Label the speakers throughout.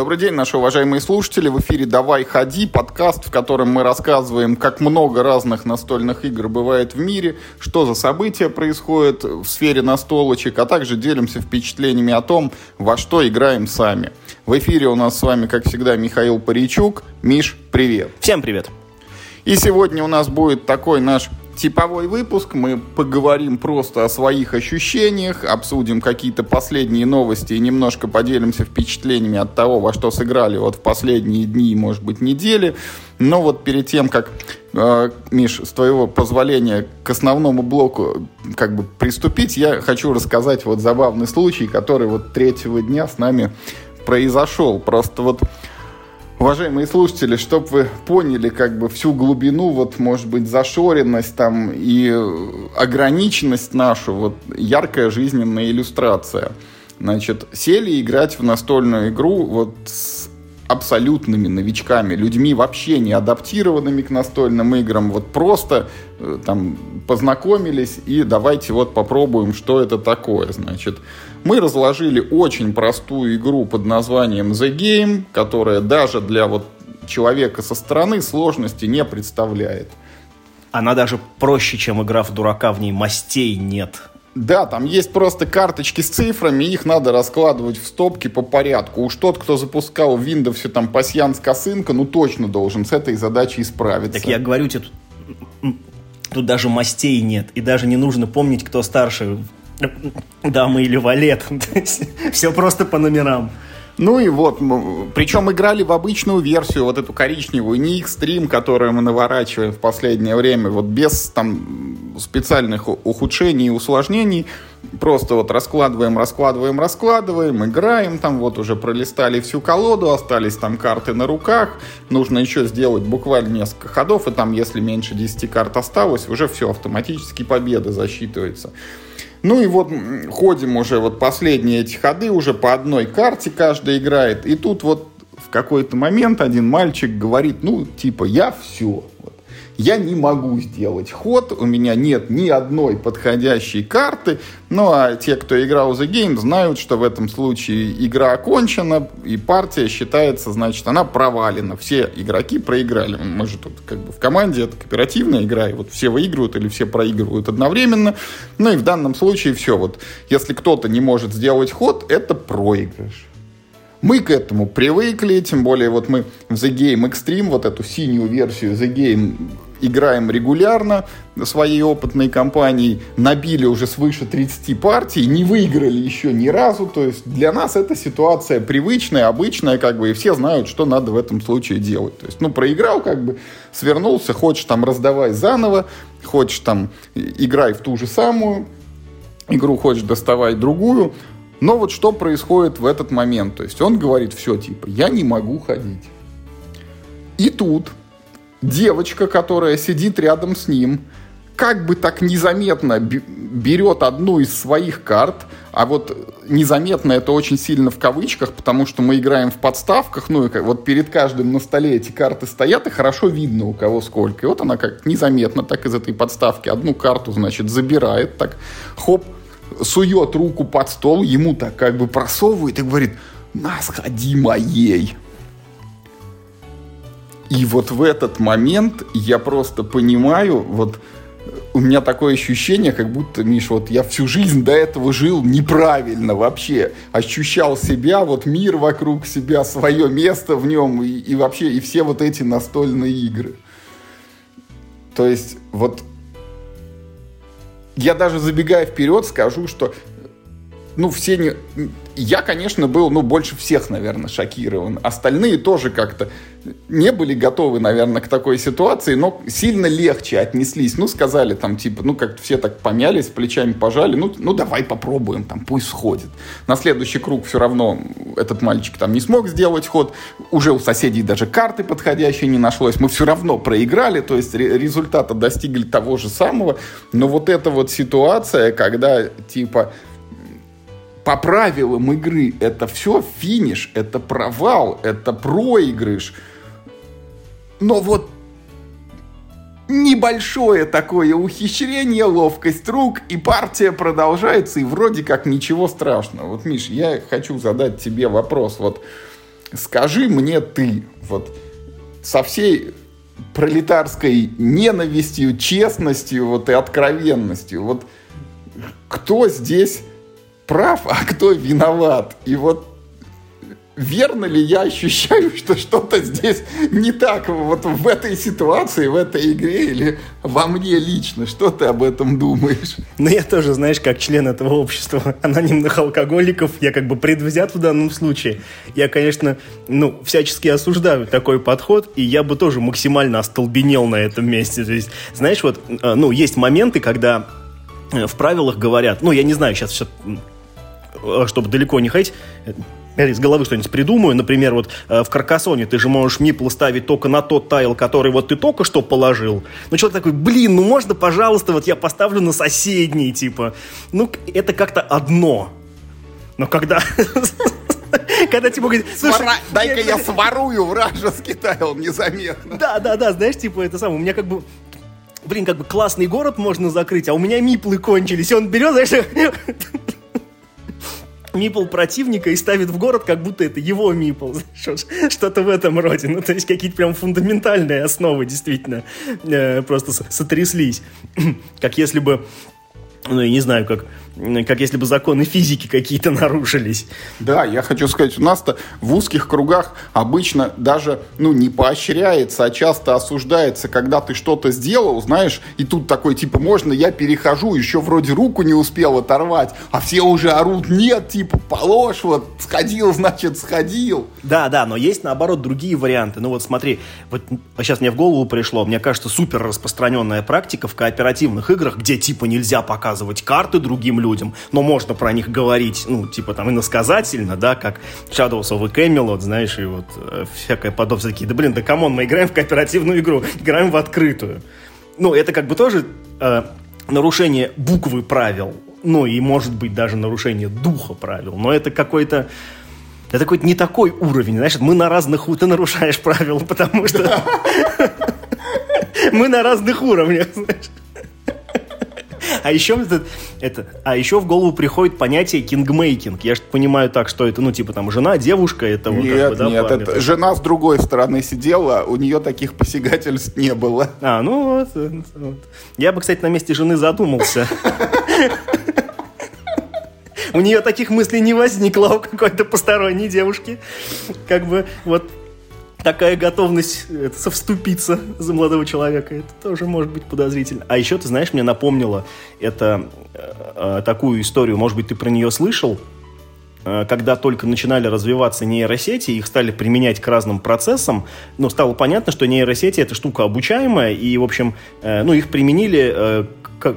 Speaker 1: Добрый день, наши уважаемые слушатели. В эфире «Давай, ходи» подкаст, в котором мы рассказываем, как много разных настольных игр бывает в мире, что за события происходят в сфере настолочек, а также делимся впечатлениями о том, во что играем сами. В эфире у нас с вами, как всегда, Михаил Паричук. Миш, привет.
Speaker 2: Всем привет.
Speaker 1: И сегодня у нас будет такой наш типовой выпуск. Мы поговорим просто о своих ощущениях, обсудим какие-то последние новости и немножко поделимся впечатлениями от того, во что сыграли вот в последние дни, может быть, недели. Но вот перед тем, как, э, Миш, с твоего позволения к основному блоку как бы приступить, я хочу рассказать вот забавный случай, который вот третьего дня с нами произошел. Просто вот Уважаемые слушатели, чтобы вы поняли как бы всю глубину, вот, может быть, зашоренность там и ограниченность нашу, вот, яркая жизненная иллюстрация. Значит, сели играть в настольную игру вот с абсолютными новичками, людьми вообще не адаптированными к настольным играм, вот просто э, там познакомились и давайте вот попробуем, что это такое, значит мы разложили очень простую игру под названием The Game, которая даже для вот человека со стороны сложности не представляет.
Speaker 2: Она даже проще, чем игра в дурака, в ней мастей нет.
Speaker 1: Да, там есть просто карточки с цифрами, их надо раскладывать в стопки по порядку. Уж тот, кто запускал в Windows там пасьянс косынка, ну точно должен с этой задачей справиться.
Speaker 2: Так я говорю тебе, тут, тут даже мастей нет, и даже не нужно помнить, кто старше дамы или валет. Все просто по номерам.
Speaker 1: Ну и вот, причем играли в обычную версию, вот эту коричневую, не экстрим, которую мы наворачиваем в последнее время, вот без там специальных ухудшений и усложнений, просто вот раскладываем, раскладываем, раскладываем, играем, там вот уже пролистали всю колоду, остались там карты на руках, нужно еще сделать буквально несколько ходов, и там, если меньше 10 карт осталось, уже все, автоматически победа засчитывается. Ну и вот ходим уже вот последние эти ходы, уже по одной карте каждый играет. И тут вот в какой-то момент один мальчик говорит, ну, типа, я все я не могу сделать ход, у меня нет ни одной подходящей карты, ну а те, кто играл за гейм, знают, что в этом случае игра окончена, и партия считается, значит, она провалена, все игроки проиграли. Мы же тут как бы в команде, это кооперативная игра, и вот все выигрывают или все проигрывают одновременно, ну и в данном случае все, вот если кто-то не может сделать ход, это проигрыш. Мы к этому привыкли, тем более вот мы в The Game Extreme, вот эту синюю версию The Game играем регулярно своей опытной компанией, набили уже свыше 30 партий, не выиграли еще ни разу, то есть для нас эта ситуация привычная, обычная, как бы, и все знают, что надо в этом случае делать. То есть, ну, проиграл, как бы, свернулся, хочешь там раздавай заново, хочешь там играй в ту же самую, игру хочешь доставай другую, но вот что происходит в этот момент? То есть он говорит все типа, я не могу ходить. И тут девочка, которая сидит рядом с ним, как бы так незаметно берет одну из своих карт, а вот незаметно это очень сильно в кавычках, потому что мы играем в подставках, ну и вот перед каждым на столе эти карты стоят, и хорошо видно у кого сколько. И вот она как незаметно так из этой подставки одну карту, значит, забирает, так хоп, сует руку под стол, ему так как бы просовывает и говорит, на, сходи моей. И вот в этот момент я просто понимаю, вот у меня такое ощущение, как будто, Миш, вот я всю жизнь до этого жил неправильно вообще. Ощущал себя, вот мир вокруг себя, свое место в нем и, и вообще, и все вот эти настольные игры. То есть, вот я даже забегая вперед скажу, что ну, все не... Я, конечно, был, ну, больше всех, наверное, шокирован. Остальные тоже как-то не были готовы, наверное, к такой ситуации, но сильно легче отнеслись. Ну, сказали там, типа, ну, как все так помялись, плечами пожали, ну, ну, давай попробуем, там, пусть сходит. На следующий круг все равно этот мальчик там не смог сделать ход, уже у соседей даже карты подходящей не нашлось, мы все равно проиграли, то есть результата достигли того же самого, но вот эта вот ситуация, когда, типа, по правилам игры это все финиш, это провал, это проигрыш. Но вот небольшое такое ухищрение, ловкость рук, и партия продолжается, и вроде как ничего страшного. Вот, Миш, я хочу задать тебе вопрос. Вот скажи мне ты, вот со всей пролетарской ненавистью, честностью вот и откровенностью, вот кто здесь прав, а кто виноват? И вот верно ли я ощущаю, что что-то здесь не так вот в этой ситуации, в этой игре или во мне лично? Что ты об этом думаешь?
Speaker 2: Ну, я тоже, знаешь, как член этого общества анонимных алкоголиков, я как бы предвзят в данном случае. Я, конечно, ну, всячески осуждаю такой подход, и я бы тоже максимально остолбенел на этом месте. То есть, знаешь, вот, э, ну, есть моменты, когда э, в правилах говорят, ну, я не знаю, сейчас, сейчас э, чтобы далеко не ходить, я из головы что-нибудь придумаю. Например, вот э, в Каркасоне ты же можешь мипл ставить только на тот тайл, который вот ты только что положил. Ну, человек такой, блин, ну можно, пожалуйста, вот я поставлю на соседний, типа. Ну, это как-то одно. Но когда... Когда типа говорит,
Speaker 1: слушай... Дай-ка я сворую вражеский тайл незаметно.
Speaker 2: Да, да, да, знаешь, типа это самое, у меня как бы блин, как бы классный город можно закрыть, а у меня миплы кончились. И он берет, знаешь, мипл противника и ставит в город, как будто это его мипл. Что-то в этом роде. Ну, то есть какие-то прям фундаментальные основы действительно э, просто сотряслись. как если бы, ну, я не знаю, как как если бы законы физики какие-то нарушились.
Speaker 1: Да, я хочу сказать, у нас-то в узких кругах обычно даже, ну, не поощряется, а часто осуждается, когда ты что-то сделал, знаешь, и тут такой, типа, можно я перехожу, еще вроде руку не успел оторвать, а все уже орут, нет, типа, положь, вот, сходил, значит, сходил.
Speaker 2: Да, да, но есть, наоборот, другие варианты. Ну, вот смотри, вот сейчас мне в голову пришло, мне кажется, супер распространенная практика в кооперативных играх, где, типа, нельзя показывать карты другим людям, людям, но можно про них говорить, ну, типа там иносказательно, да, как Shadows of Camelot, знаешь, и вот э, всякое подобное. Такие, да блин, да come on, мы играем в кооперативную игру, играем в открытую. Ну, это как бы тоже э, нарушение буквы правил, ну, и может быть даже нарушение духа правил, но это какой-то это какой-то не такой уровень, знаешь, мы на разных... Ты нарушаешь правила, потому что... Мы на разных уровнях, знаешь. А еще, это, это, а еще в голову приходит понятие кингмейкинг. Я же понимаю так, что это, ну, типа, там, жена, девушка, это
Speaker 1: вот... Нет, как бы, да, нет, это, жена с другой стороны сидела, у нее таких посягательств не было.
Speaker 2: А, ну вот, вот. Я бы, кстати, на месте жены задумался. У нее таких мыслей не возникло у какой-то посторонней девушки. Как бы вот такая готовность это, совступиться за молодого человека, это тоже может быть подозрительно. А еще, ты знаешь, мне напомнило это э, э, такую историю, может быть, ты про нее слышал, э, когда только начинали развиваться нейросети, их стали применять к разным процессам, но стало понятно, что нейросети это штука обучаемая, и, в общем, э, ну, их применили э, к,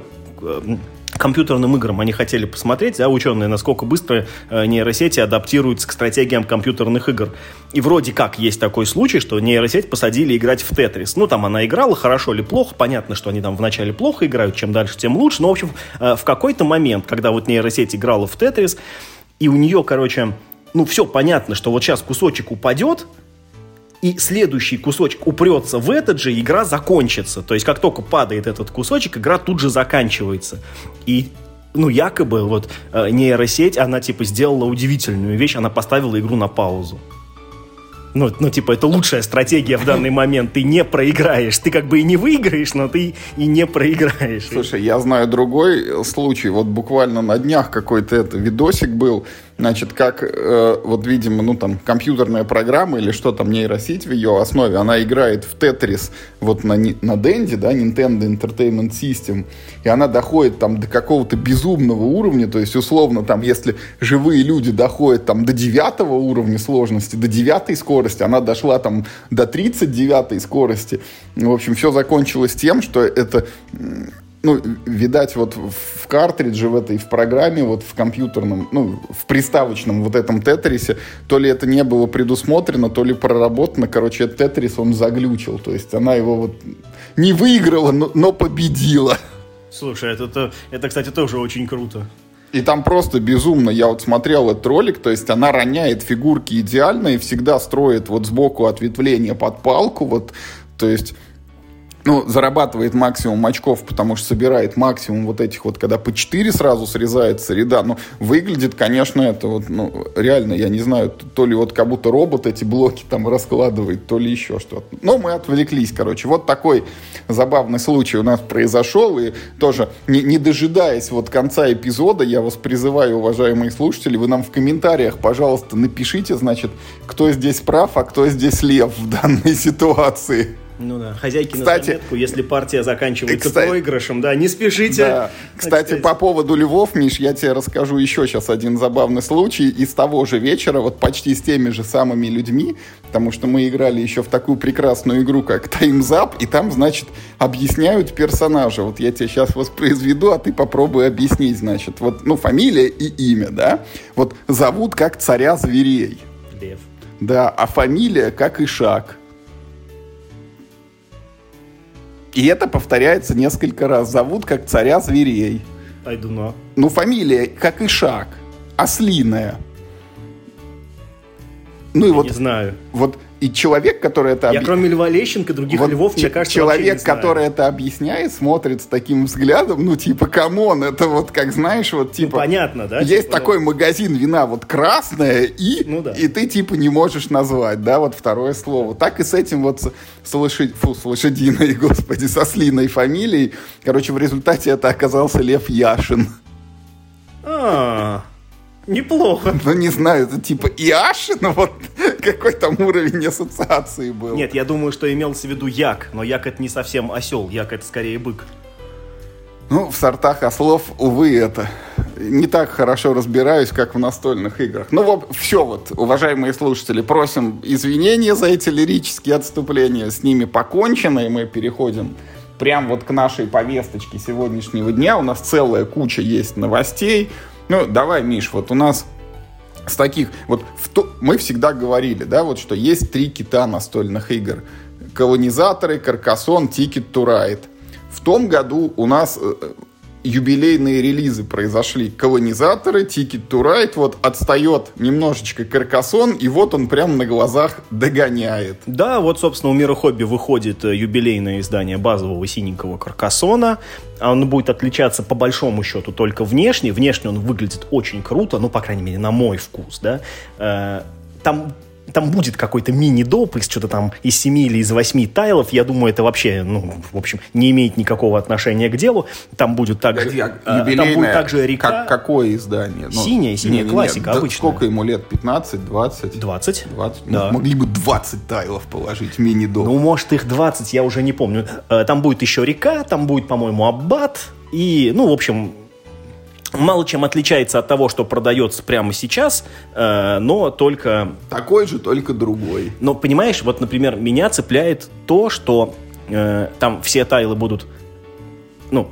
Speaker 2: компьютерным играм. Они хотели посмотреть, да, ученые, насколько быстро э, нейросети адаптируются к стратегиям компьютерных игр. И вроде как есть такой случай, что нейросеть посадили играть в Тетрис. Ну, там она играла, хорошо или плохо. Понятно, что они там вначале плохо играют, чем дальше, тем лучше. Но, в общем, э, в какой-то момент, когда вот нейросеть играла в Тетрис, и у нее, короче, ну, все понятно, что вот сейчас кусочек упадет, и следующий кусочек упрется в этот же, игра закончится. То есть, как только падает этот кусочек, игра тут же заканчивается. И ну, якобы, вот, э, нейросеть, она, типа, сделала удивительную вещь, она поставила игру на паузу. Ну, ну, типа, это лучшая стратегия в данный момент. Ты не проиграешь. Ты как бы и не выиграешь, но ты и не проиграешь.
Speaker 1: Слушай, я знаю другой случай. Вот буквально на днях какой-то это видосик был Значит, как э, вот, видимо, ну там компьютерная программа или что там нейросеть в ее основе, она играет в Тетрис вот на, на Денде, да, Nintendo Entertainment System, и она доходит там до какого-то безумного уровня, то есть условно там, если живые люди доходят там до девятого уровня сложности, до девятой скорости, она дошла там до 39 скорости. В общем, все закончилось тем, что это ну, видать, вот в картридже в этой, в программе, вот в компьютерном, ну, в приставочном вот этом тетрисе, то ли это не было предусмотрено, то ли проработано, короче, этот тетрис он заглючил, то есть она его вот не выиграла, но, но победила.
Speaker 2: Слушай, это, это, это, кстати, тоже очень круто.
Speaker 1: И там просто безумно, я вот смотрел этот ролик, то есть она роняет фигурки идеально и всегда строит вот сбоку ответвление под палку, вот, то есть ну, зарабатывает максимум очков, потому что собирает максимум вот этих вот, когда по 4 сразу срезается ряда. Ну, выглядит, конечно, это вот, ну, реально, я не знаю, то ли вот как будто робот эти блоки там раскладывает, то ли еще что-то. Но мы отвлеклись, короче. Вот такой забавный случай у нас произошел, и тоже, не, не дожидаясь вот конца эпизода, я вас призываю, уважаемые слушатели, вы нам в комментариях, пожалуйста, напишите, значит, кто здесь прав, а кто здесь лев в данной ситуации.
Speaker 2: Ну да, хозяйки кстати, на заметку, если партия заканчивается кстати, проигрышем, да, не спешите. Да.
Speaker 1: Кстати, сказать. по поводу львов, Миш, я тебе расскажу еще сейчас один забавный случай из того же вечера, вот почти с теми же самыми людьми, потому что мы играли еще в такую прекрасную игру, как Таймзап, и там, значит, объясняют персонажа. Вот я тебе сейчас воспроизведу, а ты попробуй объяснить, значит, вот, ну, фамилия и имя, да? Вот зовут как царя зверей.
Speaker 2: Лев.
Speaker 1: Да, а фамилия как Ишак. И это повторяется несколько раз. Зовут как царя зверей.
Speaker 2: Айдуна.
Speaker 1: Ну, фамилия как Ишак. Ослиная.
Speaker 2: Ну и Я вот, не знаю.
Speaker 1: Вот и человек, который это...
Speaker 2: Я кроме Льва Лещенко, других вот львов, мне кажется,
Speaker 1: Человек, который это объясняет, смотрит с таким взглядом, ну, типа, come on, это вот, как знаешь, вот, ну, типа... Ну,
Speaker 2: понятно, да?
Speaker 1: Есть типа, такой ну... магазин вина, вот, красная, и, ну, да. и ты, типа, не можешь назвать, да, вот второе слово. Так и с этим вот, с, с, лошадь, фу, с лошадиной, господи, с ослиной фамилией. Короче, в результате это оказался Лев Яшин.
Speaker 2: А-а-а. Неплохо.
Speaker 1: Ну, не знаю, это типа Иаши, но вот какой там уровень ассоциации был.
Speaker 2: Нет, я думаю, что имелся в виду як, но як это не совсем осел, як это скорее бык.
Speaker 1: Ну, в сортах ослов, увы, это не так хорошо разбираюсь, как в настольных играх. Ну, вот, все вот, уважаемые слушатели, просим извинения за эти лирические отступления. С ними покончено, и мы переходим прям вот к нашей повесточке сегодняшнего дня. У нас целая куча есть новостей. Ну, давай, Миш, вот у нас с таких, вот в то, мы всегда говорили, да, вот что есть три кита настольных игр. Колонизаторы, Каркасон, to Ride. В том году у нас э, юбилейные релизы произошли. Колонизаторы, Ticket to Ride, вот отстает немножечко Каркасон, и вот он прямо на глазах догоняет.
Speaker 2: Да, вот, собственно, у Мира Хобби выходит э, юбилейное издание базового синенького Каркасона. Он будет отличаться по большому счету только внешне. Внешне он выглядит очень круто, ну, по крайней мере, на мой вкус, да. Э, там там будет какой-то мини-доп из что-то там из семи или из восьми тайлов. Я думаю, это вообще, ну, в общем, не имеет никакого отношения к делу. Там будет также,
Speaker 1: Погоди, а, там будет также река. Как, какое издание?
Speaker 2: Ну, синяя, синяя не, классика не, обычная.
Speaker 1: Сколько ему лет? 15, 20?
Speaker 2: 20.
Speaker 1: 20? Да. Ну, могли бы 20 тайлов положить, мини-доп.
Speaker 2: Ну, может, их 20, я уже не помню. Э, там будет еще река, там будет, по-моему, аббат. И, ну, в общем, мало чем отличается от того, что продается прямо сейчас, э, но только...
Speaker 1: Такой же, только другой.
Speaker 2: Но, понимаешь, вот, например, меня цепляет то, что э, там все тайлы будут, ну,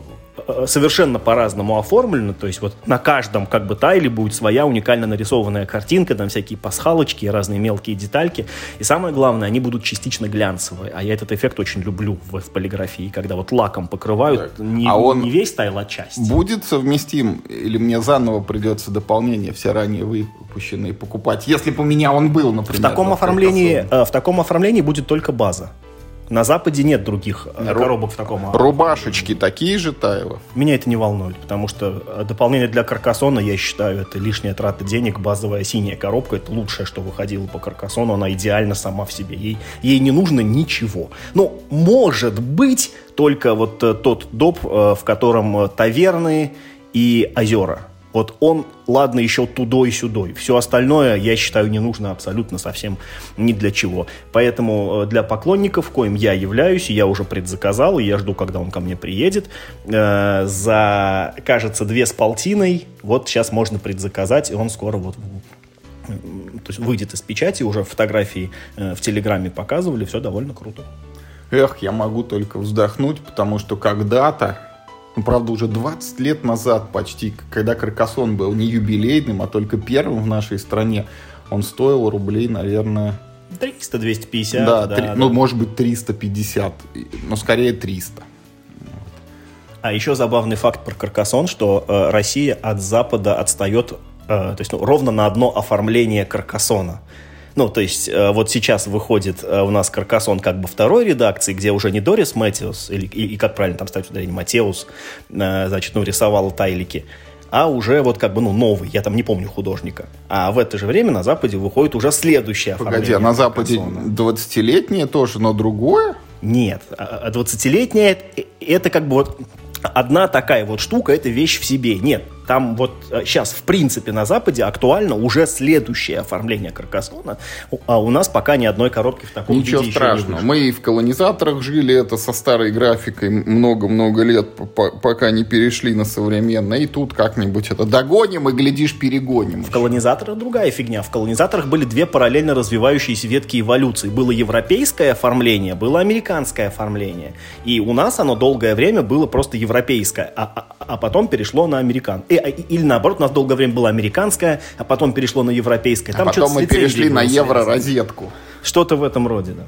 Speaker 2: совершенно по-разному оформлено, то есть вот на каждом как бы тайле будет своя уникально нарисованная картинка, там всякие пасхалочки, разные мелкие детальки, и самое главное, они будут частично глянцевые, а я этот эффект очень люблю в, в полиграфии, когда вот лаком покрывают не, а он не весь тайл, а часть.
Speaker 1: Будет совместим, или мне заново придется дополнение все ранее выпущенные покупать, если бы у меня он был, например.
Speaker 2: В таком, оформлении, э, в таком оформлении будет только база. На Западе нет других э, Ру... коробок в таком.
Speaker 1: Рубашечки такие же Тайлов?
Speaker 2: Меня это не волнует, потому что э, дополнение для Каркасона, я считаю, это лишняя трата денег. Базовая синяя коробка, это лучшее, что выходило по Каркасону. Она идеальна сама в себе. Ей, ей не нужно ничего. Но может быть только вот э, тот доп, в котором таверны и озера вот он, ладно, еще тудой и сюдой. Все остальное, я считаю, не нужно абсолютно совсем ни для чего. Поэтому э, для поклонников, коим я являюсь, я уже предзаказал, и я жду, когда он ко мне приедет, э, за, кажется, две с полтиной, вот сейчас можно предзаказать, и он скоро вот то есть выйдет из печати, уже фотографии э, в Телеграме показывали, все довольно круто.
Speaker 1: Эх, я могу только вздохнуть, потому что когда-то правда, уже 20 лет назад почти, когда Каркасон был не юбилейным, а только первым в нашей стране, он стоил рублей, наверное...
Speaker 2: 300-250.
Speaker 1: Да, да, 3, да, ну, может быть, 350, но скорее 300.
Speaker 2: А еще забавный факт про Каркасон, что э, Россия от Запада отстает э, то есть ну, ровно на одно оформление Каркасона. Ну, то есть, э, вот сейчас выходит э, у нас Каркасон как бы второй редакции, где уже не Дорис Мэтьюс, или, и, и как правильно там ставить ударение, Матеус, э, значит, ну, рисовал тайлики, а уже вот как бы, ну, новый, я там не помню художника. А в это же время на Западе выходит уже следующее
Speaker 1: Погоди, а на Западе 20-летнее тоже, но другое?
Speaker 2: Нет, 20-летнее а, это как бы вот одна такая вот штука, это вещь в себе. Нет, там вот сейчас, э, в принципе, на Западе актуально уже следующее оформление Каркасона, а у нас пока ни одной коробки в таком
Speaker 1: Ничего виде страшного. Мы и в колонизаторах жили, это со старой графикой много-много лет, пока не перешли на современное. И тут как-нибудь это догоним и, глядишь, перегоним.
Speaker 2: В колонизаторах другая фигня. В колонизаторах были две параллельно развивающиеся ветки эволюции. Было европейское оформление, было американское оформление. И у нас оно долгое время было просто европейское, а, а, а потом перешло на американ. А, или наоборот, у нас долгое время было американское, а потом перешло на европейское.
Speaker 1: Там а потом мы перешли на евро-розетку.
Speaker 2: Что-то в этом роде, да.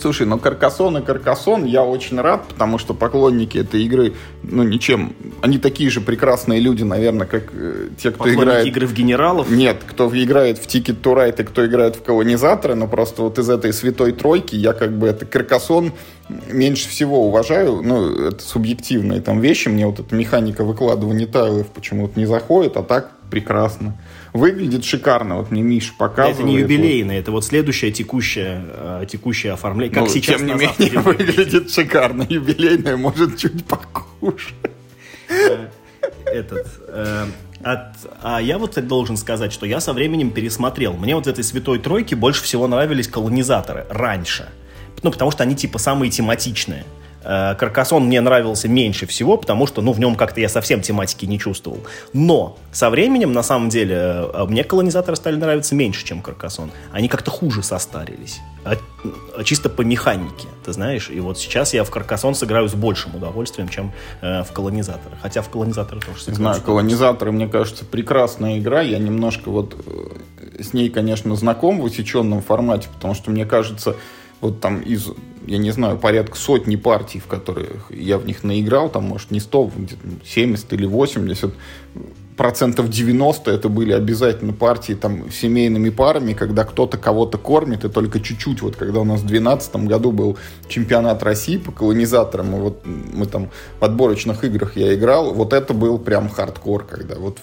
Speaker 1: Слушай, ну Каркасон и Каркасон я очень рад, потому что поклонники этой игры, ну ничем, они такие же прекрасные люди, наверное, как э, те, кто поклонники играет...
Speaker 2: игры в генералов?
Speaker 1: Нет, кто играет в Ticket to Ride и кто играет в колонизаторы, но просто вот из этой святой тройки я как бы это Каркасон меньше всего уважаю, ну, это субъективные там вещи, мне вот эта механика выкладывания тайлов почему-то не заходит, а так прекрасно. Выглядит шикарно, вот мне Миша показывает.
Speaker 2: Это не юбилейное, это вот следующее текущее, э, текущее оформление, как ну, сейчас
Speaker 1: тем не менее, выглядит шикарно, юбилейное может чуть покушать. Э,
Speaker 2: этот, э, от, а я вот должен сказать, что я со временем пересмотрел. Мне вот в этой святой тройке больше всего нравились колонизаторы раньше. Ну, потому что они типа самые тематичные. Э, Каркасон мне нравился меньше всего, потому что, ну, в нем как-то я совсем тематики не чувствовал. Но со временем, на самом деле, э, мне колонизаторы стали нравиться меньше, чем Каркасон. Они как-то хуже состарились. А, а чисто по механике, ты знаешь. И вот сейчас я в Каркасон сыграю с большим удовольствием, чем э, в колонизаторы. Хотя в колонизаторы тоже
Speaker 1: сыграю. Знаю, колонизаторы, мне кажется, прекрасная игра. Я немножко вот с ней, конечно, знаком в усеченном формате, потому что мне кажется, вот там из, я не знаю, порядка сотни партий, в которых я в них наиграл, там, может, не 100, где-то 70 или 80, процентов 90 это были обязательно партии там семейными парами, когда кто-то кого-то кормит, и только чуть-чуть, вот когда у нас в 2012 году был чемпионат России по колонизаторам, и вот мы там в отборочных играх я играл, вот это был прям хардкор, когда вот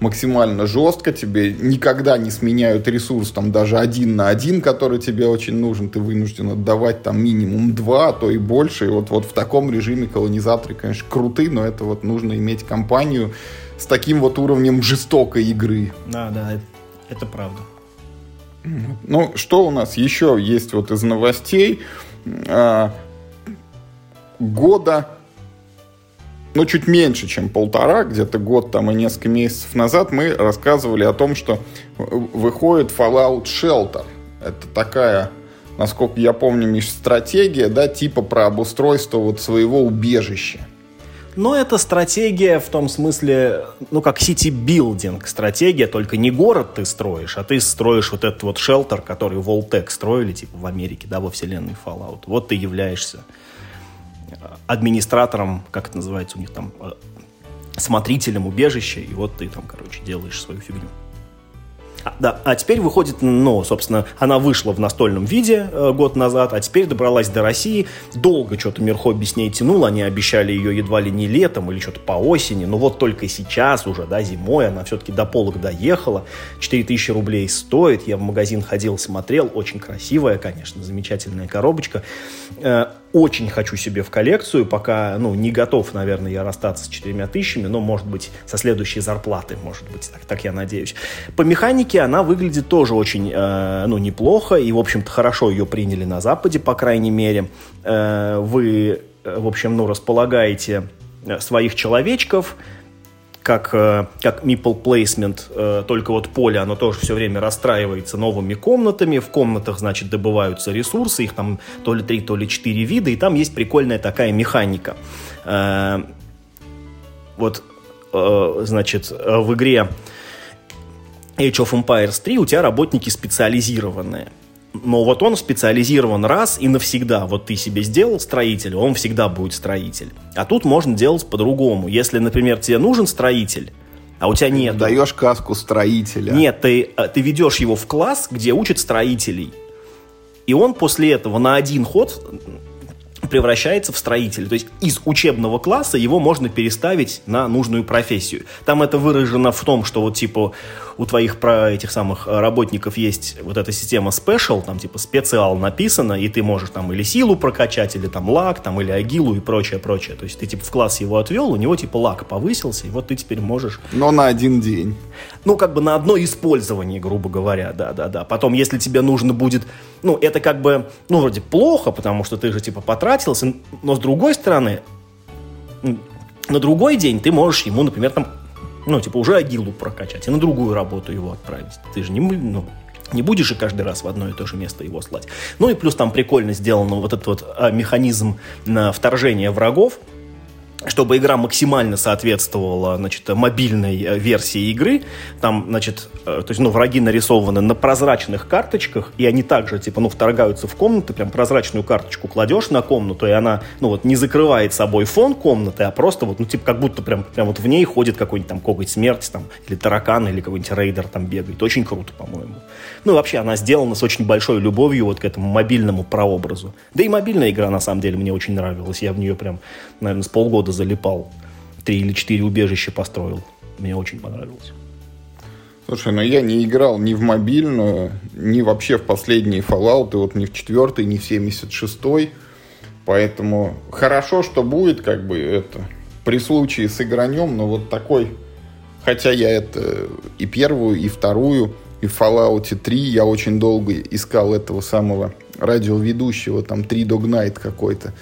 Speaker 1: максимально жестко тебе никогда не сменяют ресурс там даже один на один, который тебе очень нужен, ты вынужден отдавать там минимум два, а то и больше, и вот, вот в таком режиме колонизаторы, конечно, круты, но это вот нужно иметь компанию, с таким вот уровнем жестокой игры.
Speaker 2: Да, да, это, это правда.
Speaker 1: Ну, что у нас еще есть вот из новостей? А, года, ну, чуть меньше, чем полтора, где-то год там и несколько месяцев назад мы рассказывали о том, что выходит Fallout Shelter. Это такая, насколько я помню, Миш, стратегия, да, типа про обустройство вот своего убежища.
Speaker 2: Но это стратегия в том смысле, ну, как city-building стратегия, только не город ты строишь, а ты строишь вот этот вот shelter, который Vault-Tec строили, типа, в Америке, да, во вселенной Fallout. Вот ты являешься администратором, как это называется у них там, э, смотрителем убежища, и вот ты там, короче, делаешь свою фигню. Да, а теперь выходит, ну, собственно, она вышла в настольном виде э, год назад, а теперь добралась до России. Долго что-то мир хобби с ней тянул, они обещали ее едва ли не летом или что-то по осени, но вот только сейчас уже, да, зимой она все-таки до полок доехала. 4000 рублей стоит, я в магазин ходил, смотрел, очень красивая, конечно, замечательная коробочка. Э, очень хочу себе в коллекцию, пока, ну, не готов, наверное, я расстаться с четырьмя тысячами, но, может быть, со следующей зарплаты, может быть, так, так я надеюсь. По механике она выглядит тоже очень, э, ну, неплохо, и, в общем-то, хорошо ее приняли на Западе, по крайней мере. Э, вы, э, в общем, ну, располагаете э, своих человечков, как, э, как meeple placement, э, только вот поле, оно тоже все время расстраивается новыми комнатами. В комнатах, значит, добываются ресурсы, их там то ли три, то ли четыре вида, и там есть прикольная такая механика. Э, вот, значит, в игре Age of Empires 3 у тебя работники специализированные – но вот он специализирован раз и навсегда. Вот ты себе сделал строитель, он всегда будет строитель. А тут можно делать по-другому. Если, например, тебе нужен строитель, а у тебя нет.
Speaker 1: Даешь каску строителя.
Speaker 2: Нет, ты, э, ты ведешь его в класс, где учат строителей. И он после этого на один ход превращается в строителя. То есть из учебного класса его можно переставить на нужную профессию. Там это выражено в том, что вот типа у твоих про этих самых работников есть вот эта система special, там типа специал написано, и ты можешь там или силу прокачать, или там лак, там или агилу и прочее, прочее. То есть ты типа в класс его отвел, у него типа лак повысился, и вот ты теперь можешь...
Speaker 1: Но на один день.
Speaker 2: Ну, как бы на одно использование, грубо говоря, да-да-да. Потом, если тебе нужно будет... Ну, это как бы, ну, вроде плохо, потому что ты же типа потратился, но с другой стороны, на другой день ты можешь ему, например, там ну, типа, уже агилу прокачать и на другую работу его отправить. Ты же не, ну, не будешь же каждый раз в одно и то же место его слать. Ну и плюс там прикольно сделан вот этот вот а, механизм на вторжение врагов, чтобы игра максимально соответствовала, значит, мобильной э, версии игры. Там, значит, э, то есть, ну, враги нарисованы на прозрачных карточках, и они также, типа, ну, вторгаются в комнаты, прям прозрачную карточку кладешь на комнату, и она, ну, вот, не закрывает собой фон комнаты, а просто вот, ну, типа, как будто прям, прям вот в ней ходит какой-нибудь там коготь смерти, там, или таракан, или какой-нибудь рейдер там бегает. Очень круто, по-моему. Ну, вообще, она сделана с очень большой любовью вот к этому мобильному прообразу. Да и мобильная игра, на самом деле, мне очень нравилась. Я в нее прям, наверное, с полгода года залипал. Три или четыре убежища построил. Мне очень понравилось.
Speaker 1: Слушай, ну я не играл ни в мобильную, ни вообще в последние Fallout, и вот ни в четвертый, ни в 76-й. Поэтому хорошо, что будет, как бы, это, при случае с игранем, но вот такой... Хотя я это и первую, и вторую, и в Fallout 3 я очень долго искал этого самого радиоведущего, там, 3 Dog Night какой-то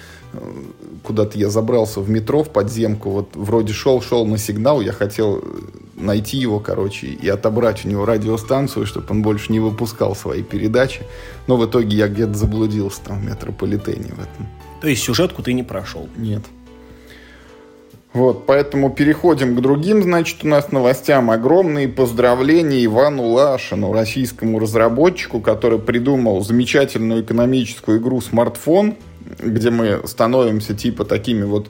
Speaker 1: куда-то я забрался в метро, в подземку, вот вроде шел-шел на сигнал, я хотел найти его, короче, и отобрать у него радиостанцию, чтобы он больше не выпускал свои передачи. Но в итоге я где-то заблудился там в метрополитене в этом.
Speaker 2: То есть сюжетку ты не прошел?
Speaker 1: Нет. Вот, поэтому переходим к другим, значит, у нас новостям. Огромные поздравления Ивану Лашину, российскому разработчику, который придумал замечательную экономическую игру «Смартфон», где мы становимся типа такими вот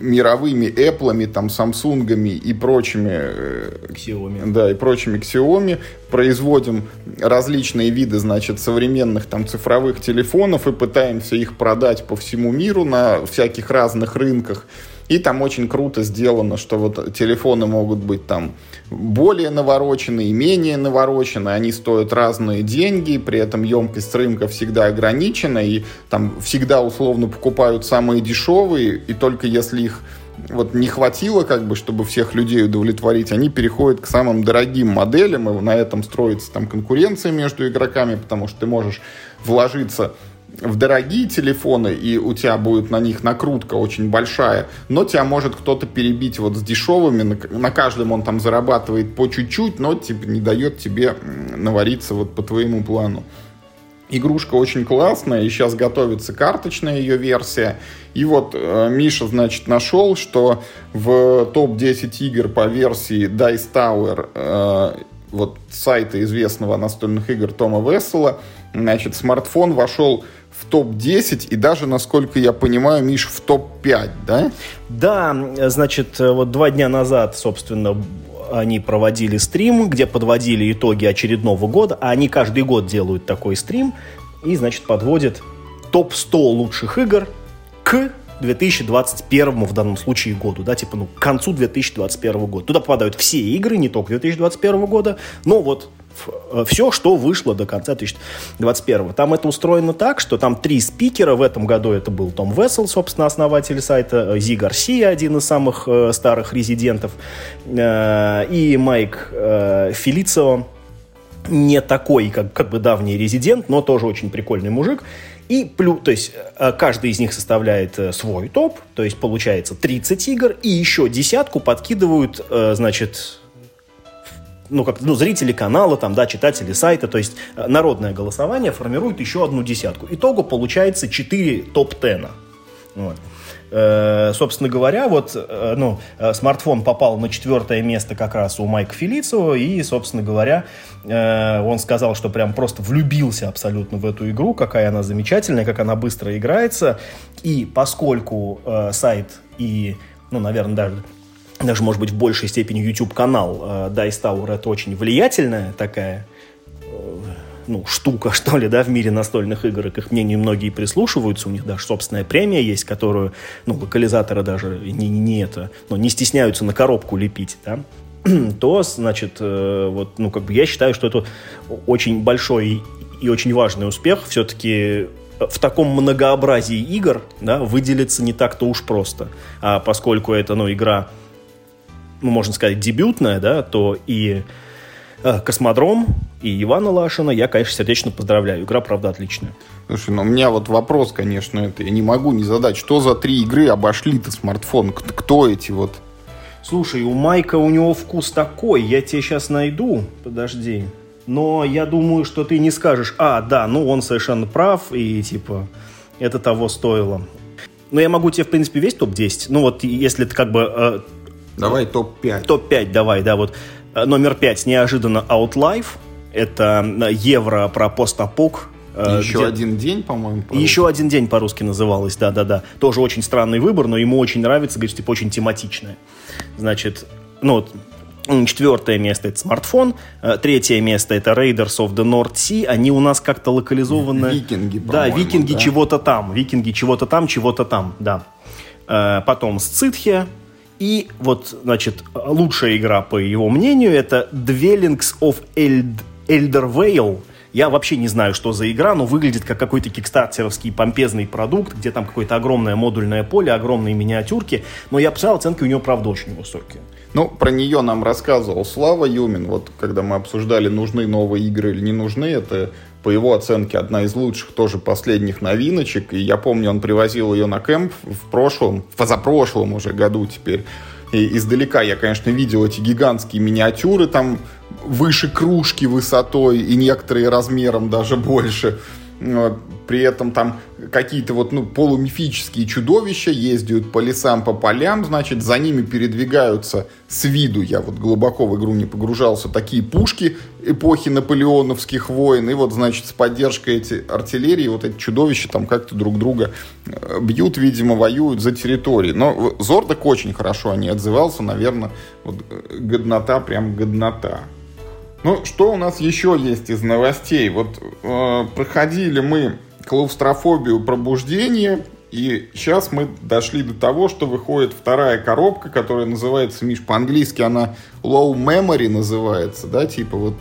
Speaker 1: мировыми Apple, там, Samsung и прочими
Speaker 2: э, Xiaomi.
Speaker 1: Да, и прочими Xiaomi, производим различные виды, значит, современных там цифровых телефонов и пытаемся их продать по всему миру на всяких разных рынках. И там очень круто сделано, что вот телефоны могут быть там более навороченные, менее навороченные, они стоят разные деньги, при этом емкость рынка всегда ограничена, и там всегда условно покупают самые дешевые, и только если их вот не хватило, как бы, чтобы всех людей удовлетворить, они переходят к самым дорогим моделям, и на этом строится там конкуренция между игроками, потому что ты можешь вложиться в дорогие телефоны, и у тебя будет на них накрутка очень большая, но тебя может кто-то перебить вот с дешевыми, на, каждом он там зарабатывает по чуть-чуть, но типа не дает тебе навариться вот по твоему плану. Игрушка очень классная, и сейчас готовится карточная ее версия. И вот э, Миша, значит, нашел, что в топ-10 игр по версии Dice Tower, э, вот сайта известного настольных игр Тома Вессела, значит, смартфон вошел в топ-10 и даже, насколько я понимаю, Миш, в топ-5, да?
Speaker 2: Да, значит, вот два дня назад, собственно, они проводили стрим, где подводили итоги очередного года, а они каждый год делают такой стрим и, значит, подводят топ-100 лучших игр к 2021 в данном случае году, да, типа, ну, к концу 2021 года. Туда попадают все игры, не только 2021 года, но вот Э, все, что вышло до конца 2021. Там это устроено так, что там три спикера. В этом году это был Том Вессел, собственно, основатель сайта, э, Зи Гарсия, один из самых э, старых резидентов, и Майк Фелицио, не такой, как, как бы давний резидент, но тоже очень прикольный мужик. И плюс, то есть каждый из них составляет свой топ, то есть получается 30 игр, и еще десятку подкидывают, значит, ну, как, ну, зрители канала, там, да, читатели сайта, то есть э, народное голосование формирует еще одну десятку. Итогу получается 4 топ-10. Вот. Э, собственно говоря, вот, э, ну, смартфон попал на четвертое место как раз у Майка Фелицио, и, собственно говоря, он сказал, что прям просто влюбился абсолютно в эту игру, какая она замечательная, как она быстро играется, и поскольку сайт и, ну, наверное, даже даже, может быть, в большей степени YouTube-канал э, Dice Tower это очень влиятельная такая э, ну, штука, что ли, да, в мире настольных игр, к их мнению многие прислушиваются, у них даже собственная премия есть, которую, ну, локализаторы даже не, не это, ну, не стесняются на коробку лепить, да, то, значит, э, вот, ну, как бы я считаю, что это очень большой и очень важный успех. Все-таки в таком многообразии игр да, выделиться не так-то уж просто. А поскольку это ну, игра, ну, можно сказать, дебютная, да, то и э, Космодром, и Ивана Лашина я, конечно, сердечно поздравляю. Игра, правда, отличная.
Speaker 1: Слушай, ну у меня вот вопрос, конечно, это я не могу не задать. Что за три игры обошли-то смартфон? Кто эти вот?
Speaker 2: Слушай, у Майка у него вкус такой. Я тебе сейчас найду. Подожди но я думаю, что ты не скажешь, а, да, ну он совершенно прав, и типа это того стоило. Но я могу тебе, в принципе, весь топ-10. Ну вот, если ты как бы... Э,
Speaker 1: давай топ-5.
Speaker 2: Топ-5, давай, да, вот. Э, номер 5, неожиданно, Outlife. Это э, евро про постапок.
Speaker 1: Э, еще где... один день, по-моему.
Speaker 2: По еще один день по-русски называлось, да-да-да. Тоже очень странный выбор, но ему очень нравится, говорит, типа очень тематичное. Значит, ну вот, Четвертое место это смартфон, третье место это Raiders of the North Sea. Они у нас как-то локализованы.
Speaker 1: Викинги,
Speaker 2: Да, викинги да? чего-то там, викинги чего-то там, чего-то там, да. Потом Сцитхия. И вот, значит, лучшая игра, по его мнению, это Dwellings of Eld Elder Vale – я вообще не знаю, что за игра, но выглядит как какой-то кикстартеровский помпезный продукт, где там какое-то огромное модульное поле, огромные миниатюрки. Но я посмотрел, оценки у него, правда, очень высокие.
Speaker 1: Ну, про нее нам рассказывал Слава Юмин. Вот когда мы обсуждали, нужны новые игры или не нужны, это по его оценке, одна из лучших тоже последних новиночек. И я помню, он привозил ее на кемп в прошлом, в позапрошлом уже году теперь. И издалека я, конечно, видел эти гигантские миниатюры, там выше кружки высотой и некоторые размером даже больше. При этом там какие-то вот, ну, полумифические чудовища ездят по лесам, по полям, значит, за ними передвигаются с виду, я вот глубоко в игру не погружался, такие пушки эпохи наполеоновских войн, и вот, значит, с поддержкой эти артиллерии вот эти чудовища там как-то друг друга э, бьют, видимо, воюют за территории. Но Зордок очень хорошо о ней отзывался, наверное, вот э, годнота, прям годнота. Ну, что у нас еще есть из новостей? Вот э, проходили мы клаустрофобию пробуждения, и сейчас мы дошли до того, что выходит вторая коробка, которая называется, Миш, по-английски она low memory называется, да, типа вот,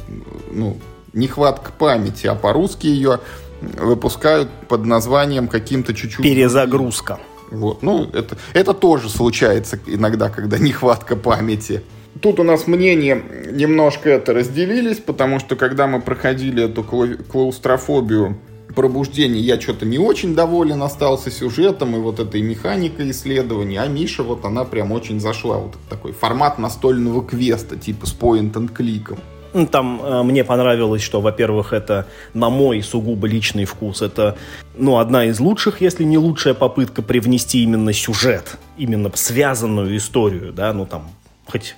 Speaker 1: ну, нехватка памяти, а по-русски ее выпускают под названием каким-то чуть-чуть...
Speaker 2: Перезагрузка.
Speaker 1: Вот, ну, это, это тоже случается иногда, когда нехватка памяти. Тут у нас мнения немножко это разделились, потому что когда мы проходили эту клаустрофобию пробуждения, я что-то не очень доволен остался сюжетом и вот этой механикой исследований, а Миша вот она прям очень зашла. Вот такой формат настольного квеста, типа с point and кликом.
Speaker 2: Ну, там э, мне понравилось, что, во-первых, это на мой сугубо личный вкус, это, ну, одна из лучших, если не лучшая попытка привнести именно сюжет, именно связанную историю, да, ну, там, хоть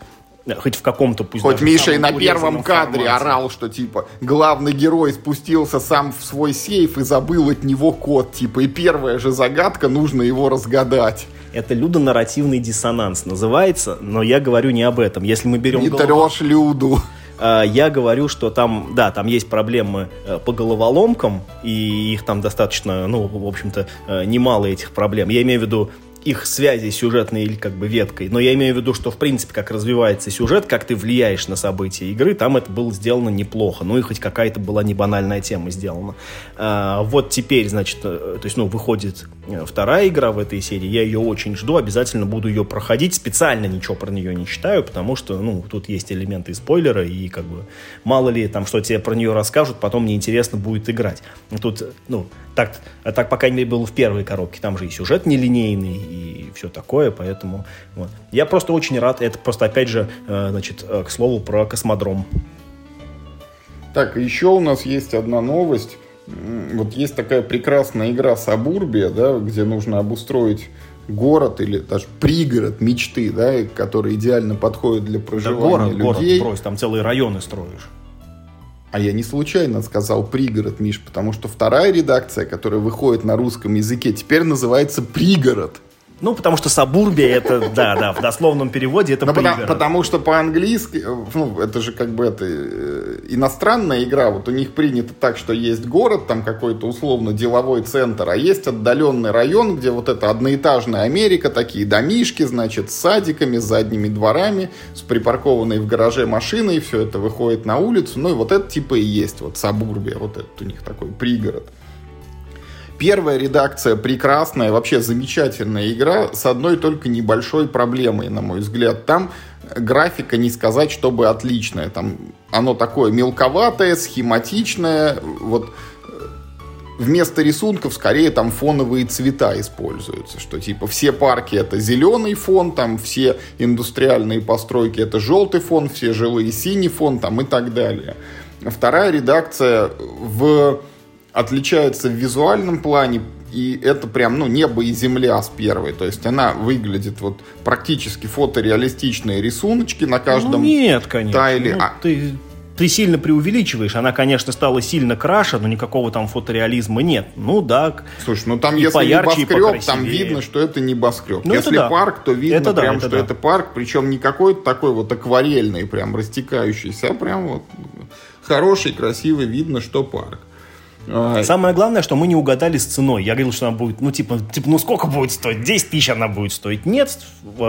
Speaker 2: хоть в каком-то
Speaker 1: пусть Хоть Миша и на первом кадре формате. орал, что типа главный герой спустился сам в свой сейф и забыл от него код, типа, и первая же загадка, нужно его разгадать.
Speaker 2: Это людонарративный диссонанс называется, но я говорю не об этом. Если мы берем...
Speaker 1: Не голова... трешь Люду.
Speaker 2: А, я говорю, что там, да, там есть проблемы э, по головоломкам, и их там достаточно, ну, в общем-то, э, немало этих проблем. Я имею в виду их связи сюжетной или как бы веткой. Но я имею в виду, что в принципе, как развивается сюжет, как ты влияешь на события игры, там это было сделано неплохо. Ну и хоть какая-то была не банальная тема сделана. А, вот теперь, значит, э, то есть, ну, выходит э, вторая игра в этой серии. Я ее очень жду, обязательно буду ее проходить. Специально ничего про нее не читаю, потому что, ну, тут есть элементы спойлера, и как бы мало ли там, что тебе про нее расскажут, потом мне интересно будет играть. Тут, ну, так, так по крайней мере, было в первой коробке. Там же и сюжет нелинейный, и все такое, поэтому вот. Я просто очень рад. Это просто, опять же, э, значит, э, к слову про космодром.
Speaker 1: Так, еще у нас есть одна новость. Вот есть такая прекрасная игра Сабурбия, да, где нужно обустроить город или даже пригород мечты, да, который идеально подходит для проживания да город, людей.
Speaker 2: Город, брось, там целые районы строишь.
Speaker 1: А я не случайно сказал пригород, Миш, потому что вторая редакция, которая выходит на русском языке, теперь называется пригород.
Speaker 2: Ну, потому что Сабурбия это, да, да, в дословном переводе это
Speaker 1: потому, потому что по-английски, ну, это же как бы это э, иностранная игра, вот у них принято так, что есть город, там какой-то условно деловой центр, а есть отдаленный район, где вот это одноэтажная Америка, такие домишки, значит, с садиками, с задними дворами, с припаркованной в гараже машиной, все это выходит на улицу, ну и вот это типа и есть вот Сабурбия, вот этот у них такой пригород. Первая редакция прекрасная, вообще замечательная игра с одной только небольшой проблемой, на мой взгляд. Там графика не сказать, чтобы отличная. Там оно такое мелковатое, схематичное. Вот э, вместо рисунков скорее там фоновые цвета используются, что типа все парки это зеленый фон, там все индустриальные постройки это желтый фон, все жилые синий фон там и так далее. Вторая редакция в отличается в визуальном плане, и это прям, ну, небо и земля с первой. То есть она выглядит вот практически фотореалистичные рисуночки на каждом ну,
Speaker 2: нет, конечно.
Speaker 1: тайле.
Speaker 2: Ну, а... ты, ты сильно преувеличиваешь. Она, конечно, стала сильно краше, но никакого там фотореализма нет. Ну да.
Speaker 1: Слушай, ну там если поярче, небоскреб, там видно, что это небоскреб. Ну, если это да. парк, то видно это прям, да, это что да. это парк. Причем не какой-то такой вот акварельный, прям растекающийся, а прям вот хороший, красивый, видно, что парк.
Speaker 2: Самое главное, что мы не угадали с ценой. Я говорил, что она будет, ну, типа, типа, ну, сколько будет стоить? 10 тысяч она будет стоить. Нет,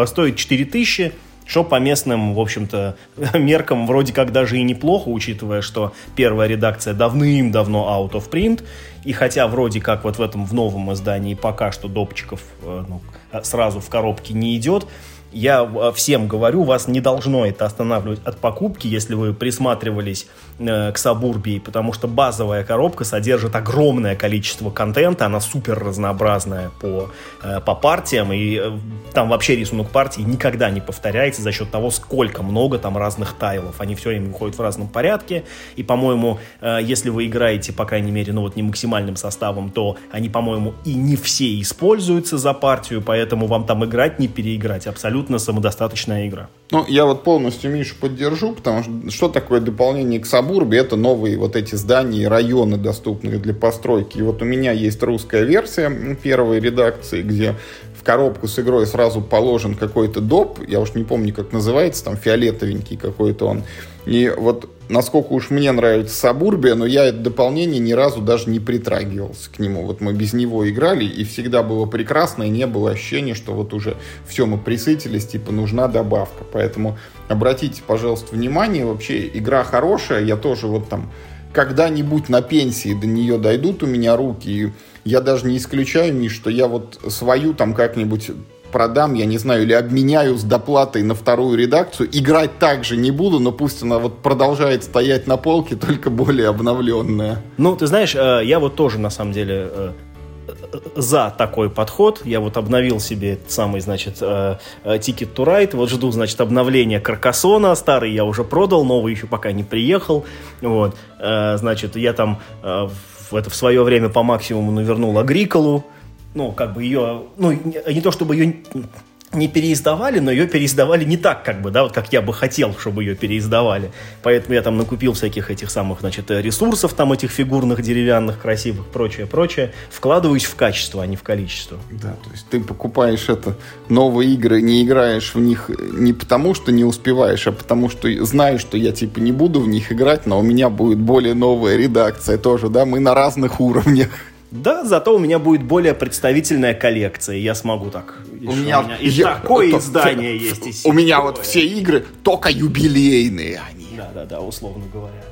Speaker 2: стоит 4 тысячи. Что по местным, в общем-то, меркам вроде как даже и неплохо, учитывая, что первая редакция давным-давно out of print. И хотя вроде как вот в этом в новом издании пока что допчиков э, ну, сразу в коробке не идет, я э, всем говорю, вас не должно это останавливать от покупки, если вы присматривались э, к Сабурбии, потому что базовая коробка содержит огромное количество контента, она супер разнообразная по, э, по партиям, и э, там вообще рисунок партии никогда не повторяется за счет того, сколько много там разных тайлов. Они все время выходят в разном порядке, и, по-моему, э, если вы играете, по крайней мере, ну вот не максимальным составом, то они, по-моему, и не все используются за партию, поэтому вам там играть, не переиграть абсолютно абсолютно самодостаточная игра.
Speaker 1: Ну, я вот полностью Мишу поддержу, потому что что такое дополнение к Сабурбе? Это новые вот эти здания и районы, доступные для постройки. И вот у меня есть русская версия первой редакции, где в коробку с игрой сразу положен какой-то доп, я уж не помню, как называется, там фиолетовенький какой-то он. И вот насколько уж мне нравится Сабурбия, но я это дополнение ни разу даже не притрагивался к нему. Вот мы без него играли, и всегда было прекрасно, и не было ощущения, что вот уже все, мы присытились, типа нужна добавка. Поэтому обратите, пожалуйста, внимание, вообще игра хорошая, я тоже вот там когда-нибудь на пенсии до нее дойдут у меня руки, и я даже не исключаю, Миш, что я вот свою там как-нибудь продам, я не знаю, или обменяю с доплатой на вторую редакцию. Играть также не буду, но пусть она вот продолжает стоять на полке, только более обновленная.
Speaker 2: Ну, ты знаешь, э, я вот тоже, на самом деле, э, за такой подход. Я вот обновил себе самый, значит, Ticket to Ride. Вот жду, значит, обновления Каркасона. Старый я уже продал, новый еще пока не приехал. Вот. Э, значит, я там в, это, в свое время по максимуму навернул Агриколу ну, как бы ее, ну, не, то чтобы ее не переиздавали, но ее переиздавали не так, как бы, да, вот как я бы хотел, чтобы ее переиздавали. Поэтому я там накупил всяких этих самых, значит, ресурсов, там этих фигурных, деревянных, красивых, прочее, прочее. Вкладываюсь в качество, а не в количество.
Speaker 1: Да, то есть ты покупаешь это новые игры, не играешь в них не потому, что не успеваешь, а потому что знаешь, что я типа не буду в них играть, но у меня будет более новая редакция тоже, да, мы на разных уровнях.
Speaker 2: Да, зато у меня будет более представительная коллекция, я смогу так.
Speaker 1: У меня, у меня
Speaker 2: и я, такое то, издание все, есть.
Speaker 1: И у меня вот все игры только юбилейные они.
Speaker 2: Да, да, да, условно говоря.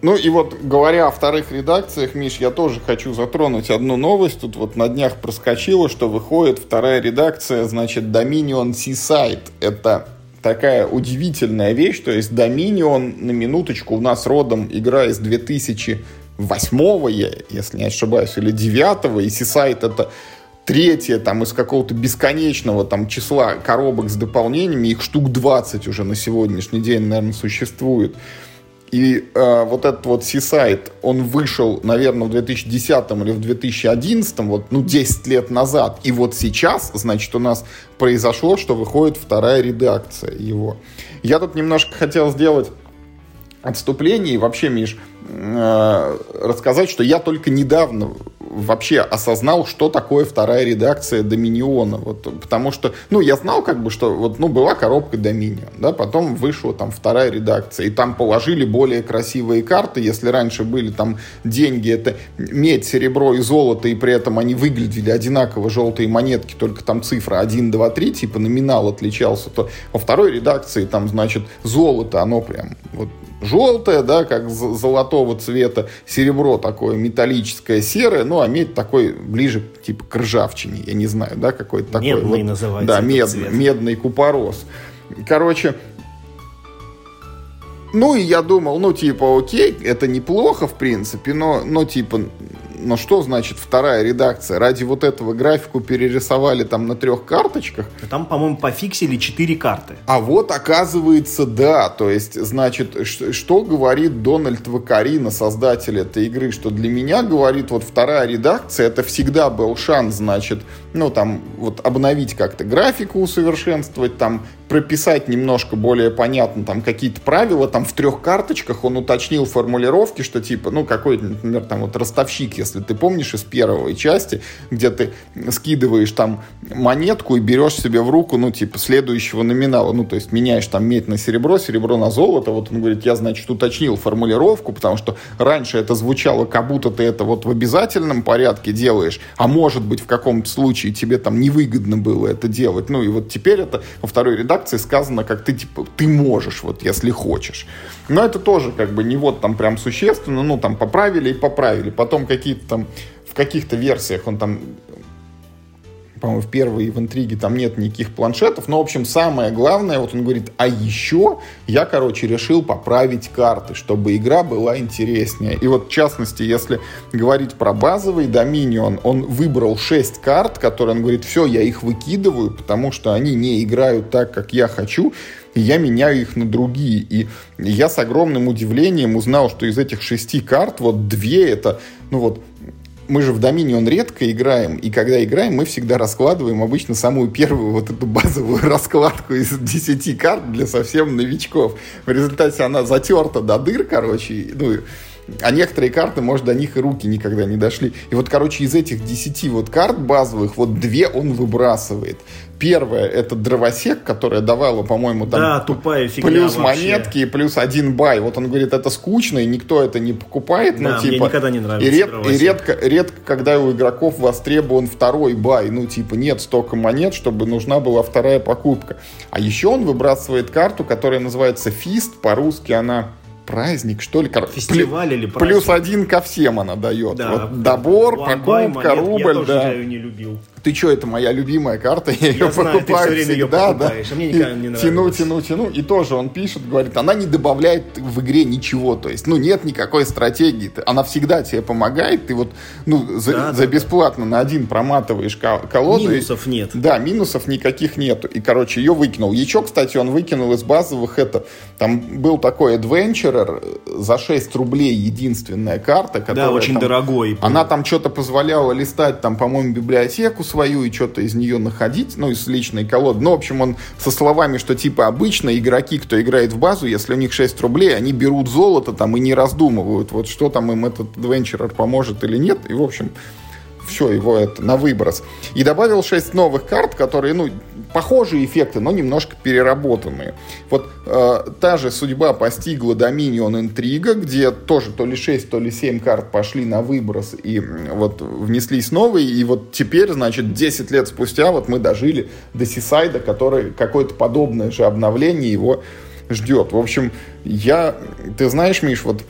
Speaker 1: Ну и вот говоря о вторых редакциях, Миш, я тоже хочу затронуть одну новость. Тут вот на днях проскочило, что выходит вторая редакция, значит, Dominion Seaside. Это такая удивительная вещь, то есть Dominion, на минуточку, у нас родом игра из 2000 восьмого, если не ошибаюсь, или девятого, и Сисайт это третье там из какого-то бесконечного там числа коробок с дополнениями, их штук 20 уже на сегодняшний день, наверное, существует. И э, вот этот вот Seaside, он вышел, наверное, в 2010 или в 2011, вот, ну, 10 лет назад. И вот сейчас, значит, у нас произошло, что выходит вторая редакция его. Я тут немножко хотел сделать отступление. И вообще, Миш, Э, рассказать, что я только недавно вообще осознал, что такое вторая редакция Доминиона. Вот, потому что, ну, я знал, как бы, что вот, ну, была коробка Доминион, да, потом вышла там вторая редакция, и там положили более красивые карты. Если раньше были там деньги, это медь, серебро и золото, и при этом они выглядели одинаково, желтые монетки, только там цифра 1, 2, 3, типа номинал отличался, то во второй редакции там, значит, золото, оно прям вот желтое, да, как золотого цвета, серебро такое металлическое, серое, ну, а медь такой ближе, типа, к ржавчине, я не знаю, да, какой-то такой.
Speaker 2: Медный вот, называется.
Speaker 1: Да, медный, медный купорос. Короче, ну, и я думал, ну, типа, окей, это неплохо, в принципе, но, но типа, но что значит вторая редакция? Ради вот этого графику перерисовали там на трех карточках.
Speaker 2: Там, по-моему, пофиксили четыре карты.
Speaker 1: А вот оказывается, да. То есть, значит, что, говорит Дональд Вакарина, создатель этой игры, что для меня, говорит, вот вторая редакция, это всегда был шанс, значит, ну, там, вот обновить как-то графику, усовершенствовать, там, прописать немножко более понятно там какие-то правила, там в трех карточках он уточнил формулировки, что типа, ну, какой, например, там вот ростовщик, если ты помнишь из первой части, где ты скидываешь там монетку и берешь себе в руку, ну, типа, следующего номинала, ну, то есть меняешь там медь на серебро, серебро на золото, вот он говорит, я, значит, уточнил формулировку, потому что раньше это звучало, как будто ты это вот в обязательном порядке делаешь, а может быть в каком-то случае тебе там невыгодно было это делать, ну, и вот теперь это во второй редакции сказано, как ты, типа, ты можешь, вот, если хочешь. Но это тоже, как бы, не вот там прям существенно, ну, там, поправили и поправили. Потом какие-то там, в каких-то версиях он там по-моему, в первой и в интриге там нет никаких планшетов. Но, в общем, самое главное, вот он говорит, а еще я, короче, решил поправить карты, чтобы игра была интереснее. И вот, в частности, если говорить про базовый Dominion, он выбрал 6 карт, которые, он говорит, все, я их выкидываю, потому что они не играют так, как я хочу, и я меняю их на другие. И я с огромным удивлением узнал, что из этих шести карт вот две это, ну вот, мы же в Dominion редко играем, и когда играем, мы всегда раскладываем обычно самую первую вот эту базовую раскладку из 10 карт для совсем новичков. В результате она затерта до дыр, короче, ну, а некоторые карты, может, до них и руки никогда не дошли. И вот, короче, из этих 10 вот карт базовых, вот две он выбрасывает. Первая это дровосек, которая давала, по-моему, там
Speaker 2: да, тупая фигня
Speaker 1: плюс
Speaker 2: вообще.
Speaker 1: монетки и плюс один buy. Вот он говорит, это скучно, и никто это не покупает.
Speaker 2: Да,
Speaker 1: ну, типа,
Speaker 2: мне никогда не нравится
Speaker 1: и, ред, и редко, редко, когда у игроков востребован второй buy. Ну, типа, нет столько монет, чтобы нужна была вторая покупка. А еще он выбрасывает карту, которая называется Feast. По-русски она праздник, что ли?
Speaker 2: Фестиваль или
Speaker 1: праздник? Плюс один ко всем она дает.
Speaker 2: Да.
Speaker 1: Вот добор, покупка, рубль. Я
Speaker 2: тоже
Speaker 1: да.
Speaker 2: ее не любил
Speaker 1: ты что, это моя любимая карта, я, я ее знаю, покупаю ты все время всегда, ее покупаешь,
Speaker 2: да. А мне никогда не
Speaker 1: Тяну, тяну, тяну. И тоже он пишет, говорит, она не добавляет в игре ничего, то есть, ну, нет никакой стратегии, она всегда тебе помогает, ты вот, ну, за, да, за да, бесплатно да. на один проматываешь колоду.
Speaker 2: Минусов и, нет.
Speaker 1: Да, минусов никаких нету. И, короче, ее выкинул. Еще, кстати, он выкинул из базовых это, там был такой Adventurer за 6 рублей единственная карта, которая...
Speaker 2: Да, очень
Speaker 1: там,
Speaker 2: дорогой.
Speaker 1: Она там что-то позволяла листать, там, по-моему, библиотеку свою и что-то из нее находить, ну, из личной колоды. Ну, в общем, он со словами, что типа обычно игроки, кто играет в базу, если у них 6 рублей, они берут золото там и не раздумывают, вот что там им этот адвенчерер поможет или нет. И, в общем, все, его это на выброс. И добавил 6 новых карт, которые, ну, похожие эффекты, но немножко переработанные. Вот э, та же судьба постигла Dominion Интрига, где тоже то ли 6, то ли 7 карт пошли на выброс и вот внеслись новые, и вот теперь, значит, 10 лет спустя вот мы дожили до Сисайда, который какое-то подобное же обновление его ждет. В общем, я, ты знаешь, Миш, вот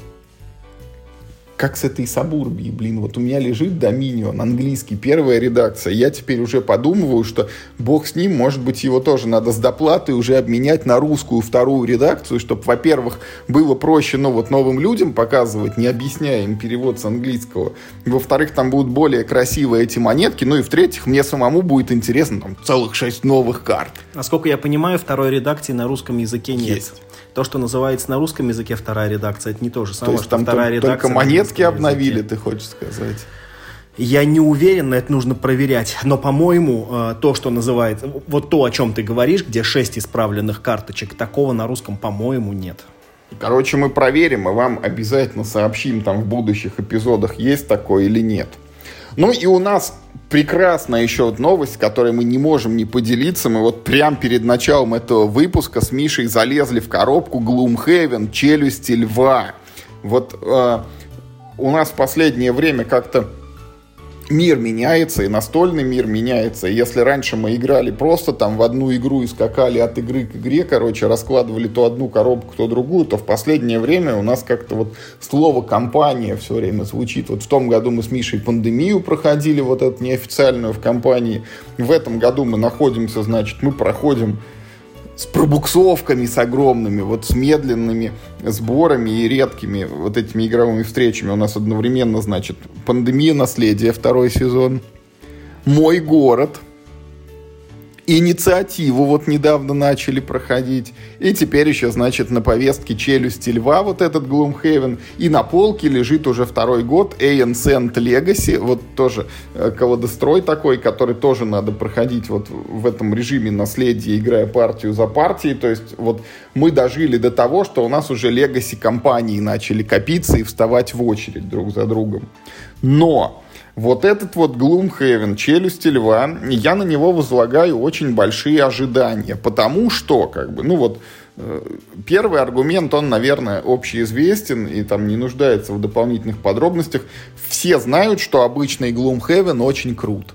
Speaker 1: как с этой Сабурбией, блин, вот у меня лежит Dominion, английский, первая редакция, я теперь уже подумываю, что бог с ним, может быть, его тоже надо с доплатой уже обменять на русскую вторую редакцию, чтобы, во-первых, было проще, ну, вот новым людям показывать, не объясняя им перевод с английского, во-вторых, там будут более красивые эти монетки, ну, и в-третьих, мне самому будет интересно, там, целых шесть новых карт.
Speaker 2: Насколько я понимаю, второй редакции на русском языке нет.
Speaker 1: Есть.
Speaker 2: То, что называется на русском языке вторая редакция, это не то же самое,
Speaker 1: то есть, там вторая редакция. Только монетки обновили, ты хочешь сказать?
Speaker 2: Я не уверен, это нужно проверять. Но, по-моему, э, то, что называется... Вот то, о чем ты говоришь, где шесть исправленных карточек, такого на русском, по-моему, нет.
Speaker 1: Короче, мы проверим и вам обязательно сообщим там в будущих эпизодах, есть такое или нет. Ну и у нас прекрасная еще новость, которой мы не можем не поделиться. Мы вот прямо перед началом этого выпуска с Мишей залезли в коробку Gloomhaven «Челюсти льва». Вот э, у нас в последнее время как-то мир меняется, и настольный мир меняется. Если раньше мы играли просто там в одну игру и скакали от игры к игре, короче, раскладывали то одну коробку, то другую, то в последнее время у нас как-то вот слово «компания» все время звучит. Вот в том году мы с Мишей пандемию проходили, вот эту неофициальную в компании. В этом году мы находимся, значит, мы проходим с пробуксовками, с огромными, вот с медленными сборами и редкими вот этими игровыми встречами. У нас одновременно, значит, пандемия наследия второй сезон, мой город – инициативу вот недавно начали проходить. И теперь еще, значит, на повестке «Челюсти льва» вот этот Gloomhaven. И на полке лежит уже второй год Ancient Legacy, вот тоже э, колодострой такой, который тоже надо проходить вот в этом режиме наследия, играя партию за партией. То есть вот мы дожили до того, что у нас уже Legacy компании начали копиться и вставать в очередь друг за другом. Но вот этот вот Gloomhaven, челюсти льва, я на него возлагаю очень большие ожидания, потому что, как бы, ну вот, э, Первый аргумент, он, наверное, общеизвестен и там не нуждается в дополнительных подробностях. Все знают, что обычный Gloomhaven очень крут.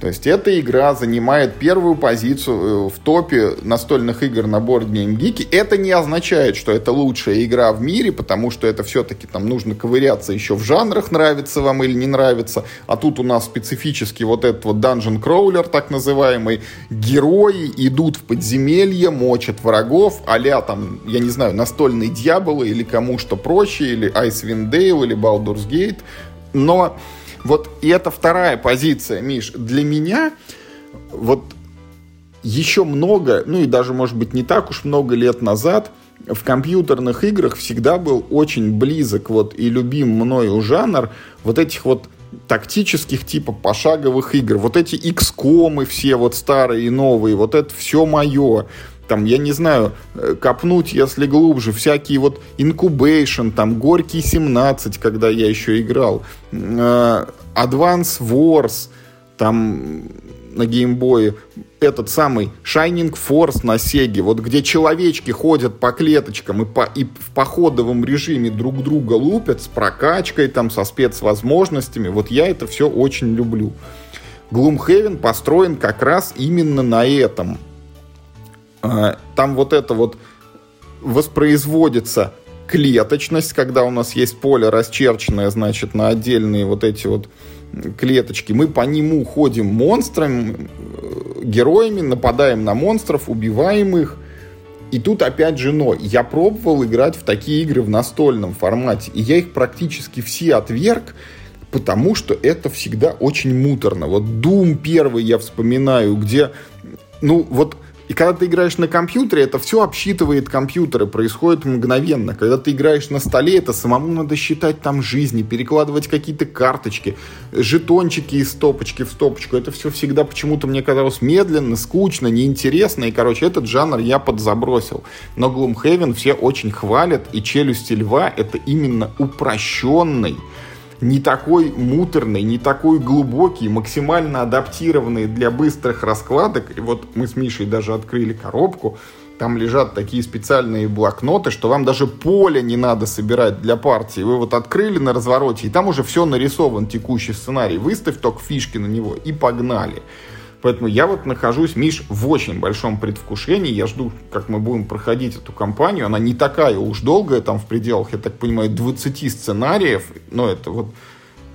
Speaker 1: То есть эта игра занимает первую позицию э, в топе настольных игр на Board Game Geek. Это не означает, что это лучшая игра в мире, потому что это все-таки там нужно ковыряться еще в жанрах, нравится вам или не нравится. А тут у нас специфически вот этот вот Dungeon Crawler, так называемый. Герои идут в подземелье, мочат врагов, а там, я не знаю, настольный дьявол или кому что проще, или Icewind Dale, или Baldur's Gate. Но вот и это вторая позиция, Миш. Для меня вот еще много, ну и даже, может быть, не так уж много лет назад в компьютерных играх всегда был очень близок вот и любим мною жанр вот этих вот тактических типа пошаговых игр. Вот эти XCOM все вот старые и новые, вот это все мое там, я не знаю, э, копнуть, если глубже, всякие вот Incubation, там, Горький 17, когда я еще играл, э, Advance Wars, там, на геймбое, этот самый Shining Force на Сеге, вот где человечки ходят по клеточкам и, по, и в походовом режиме друг друга лупят с прокачкой, там, со спецвозможностями, вот я это все очень люблю. Gloomhaven построен как раз именно на этом – там вот это вот воспроизводится клеточность, когда у нас есть поле расчерченное, значит, на отдельные вот эти вот клеточки. Мы по нему ходим монстрами, э, героями, нападаем на монстров, убиваем их. И тут опять же но. Я пробовал играть в такие игры в настольном формате, и я их практически все отверг, потому что это всегда очень муторно. Вот Doom первый я вспоминаю, где, ну вот и когда ты играешь на компьютере, это все обсчитывает компьютеры, происходит мгновенно. Когда ты играешь на столе, это самому надо считать там жизни, перекладывать какие-то карточки, жетончики из стопочки в стопочку. Это все всегда почему-то мне казалось медленно, скучно, неинтересно. И, короче, этот жанр я подзабросил. Но Gloomhaven все очень хвалят, и «Челюсти льва» — это именно упрощенный, не такой муторный, не такой глубокий, максимально адаптированный для быстрых раскладок. И вот мы с Мишей даже открыли коробку, там лежат такие специальные блокноты, что вам даже поле не надо собирать для партии. Вы вот открыли на развороте, и там уже все нарисован текущий сценарий. Выставь только фишки на него и погнали. Поэтому я вот нахожусь, Миш, в очень большом предвкушении. Я жду, как мы будем проходить эту кампанию. Она не такая уж долгая, там в пределах, я так понимаю, 20 сценариев. Но это вот,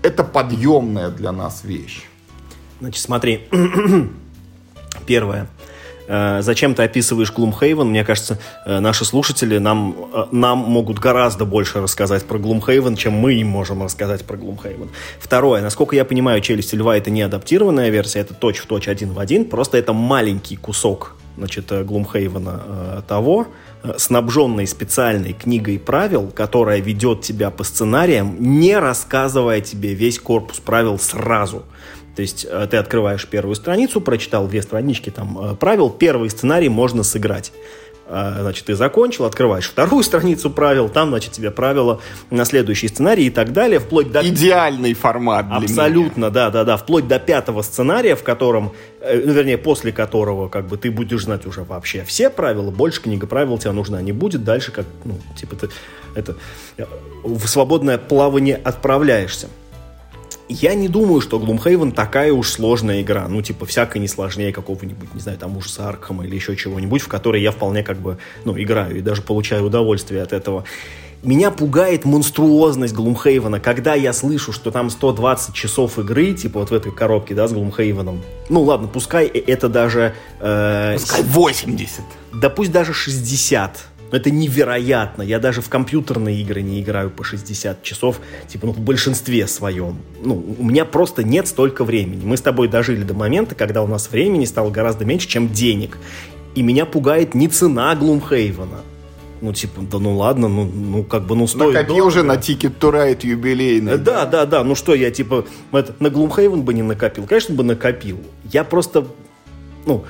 Speaker 1: это подъемная для нас вещь.
Speaker 2: Значит, смотри. Первое. Э, зачем ты описываешь Gloomhaven? Мне кажется, э, наши слушатели нам, э, нам могут гораздо больше рассказать про Gloomhaven, чем мы им можем рассказать про Gloomhaven. Второе. Насколько я понимаю, «Челюсти льва» — это не адаптированная версия, это точь-в-точь один в один, просто это маленький кусок значит, Gloomhaven того, снабженный специальной книгой правил, которая ведет тебя по сценариям, не рассказывая тебе весь корпус правил сразу. То есть э, ты открываешь первую страницу, прочитал две странички там э, правил, первый сценарий можно сыграть. А, значит, ты закончил, открываешь вторую страницу правил, там, значит, тебе правила на следующий сценарий и так далее, вплоть до...
Speaker 1: Идеальный формат
Speaker 2: для Абсолютно, да, да, да, вплоть до пятого сценария, в котором, э, ну, вернее, после которого, как бы, ты будешь знать уже вообще все правила, больше книга правил тебе нужна не будет, дальше, как, ну, типа, ты это, э, в свободное плавание отправляешься. Я не думаю, что Gloomhaven такая уж сложная игра. Ну, типа, всякой не сложнее какого-нибудь, не знаю, там ужаса Аркхема или еще чего-нибудь, в которой я вполне как бы, ну, играю и даже получаю удовольствие от этого. Меня пугает монструозность Глумхейвена, когда я слышу, что там 120 часов игры, типа вот в этой коробке, да, с Глумхейвеном. Ну ладно, пускай это даже...
Speaker 1: Э, пускай 80.
Speaker 2: Да пусть даже 60 это невероятно. Я даже в компьютерные игры не играю по 60 часов, типа, ну, в большинстве своем. Ну, у меня просто нет столько времени. Мы с тобой дожили до момента, когда у нас времени стало гораздо меньше, чем денег. И меня пугает не цена Глумхейвена. Ну, типа, да ну ладно, ну, ну как бы, ну стоит
Speaker 1: Накопил дорого. уже на to Ride юбилейный.
Speaker 2: Да, да, да, ну что, я типа, это, на Глумхейвен бы не накопил. Конечно бы накопил. Я просто, ну,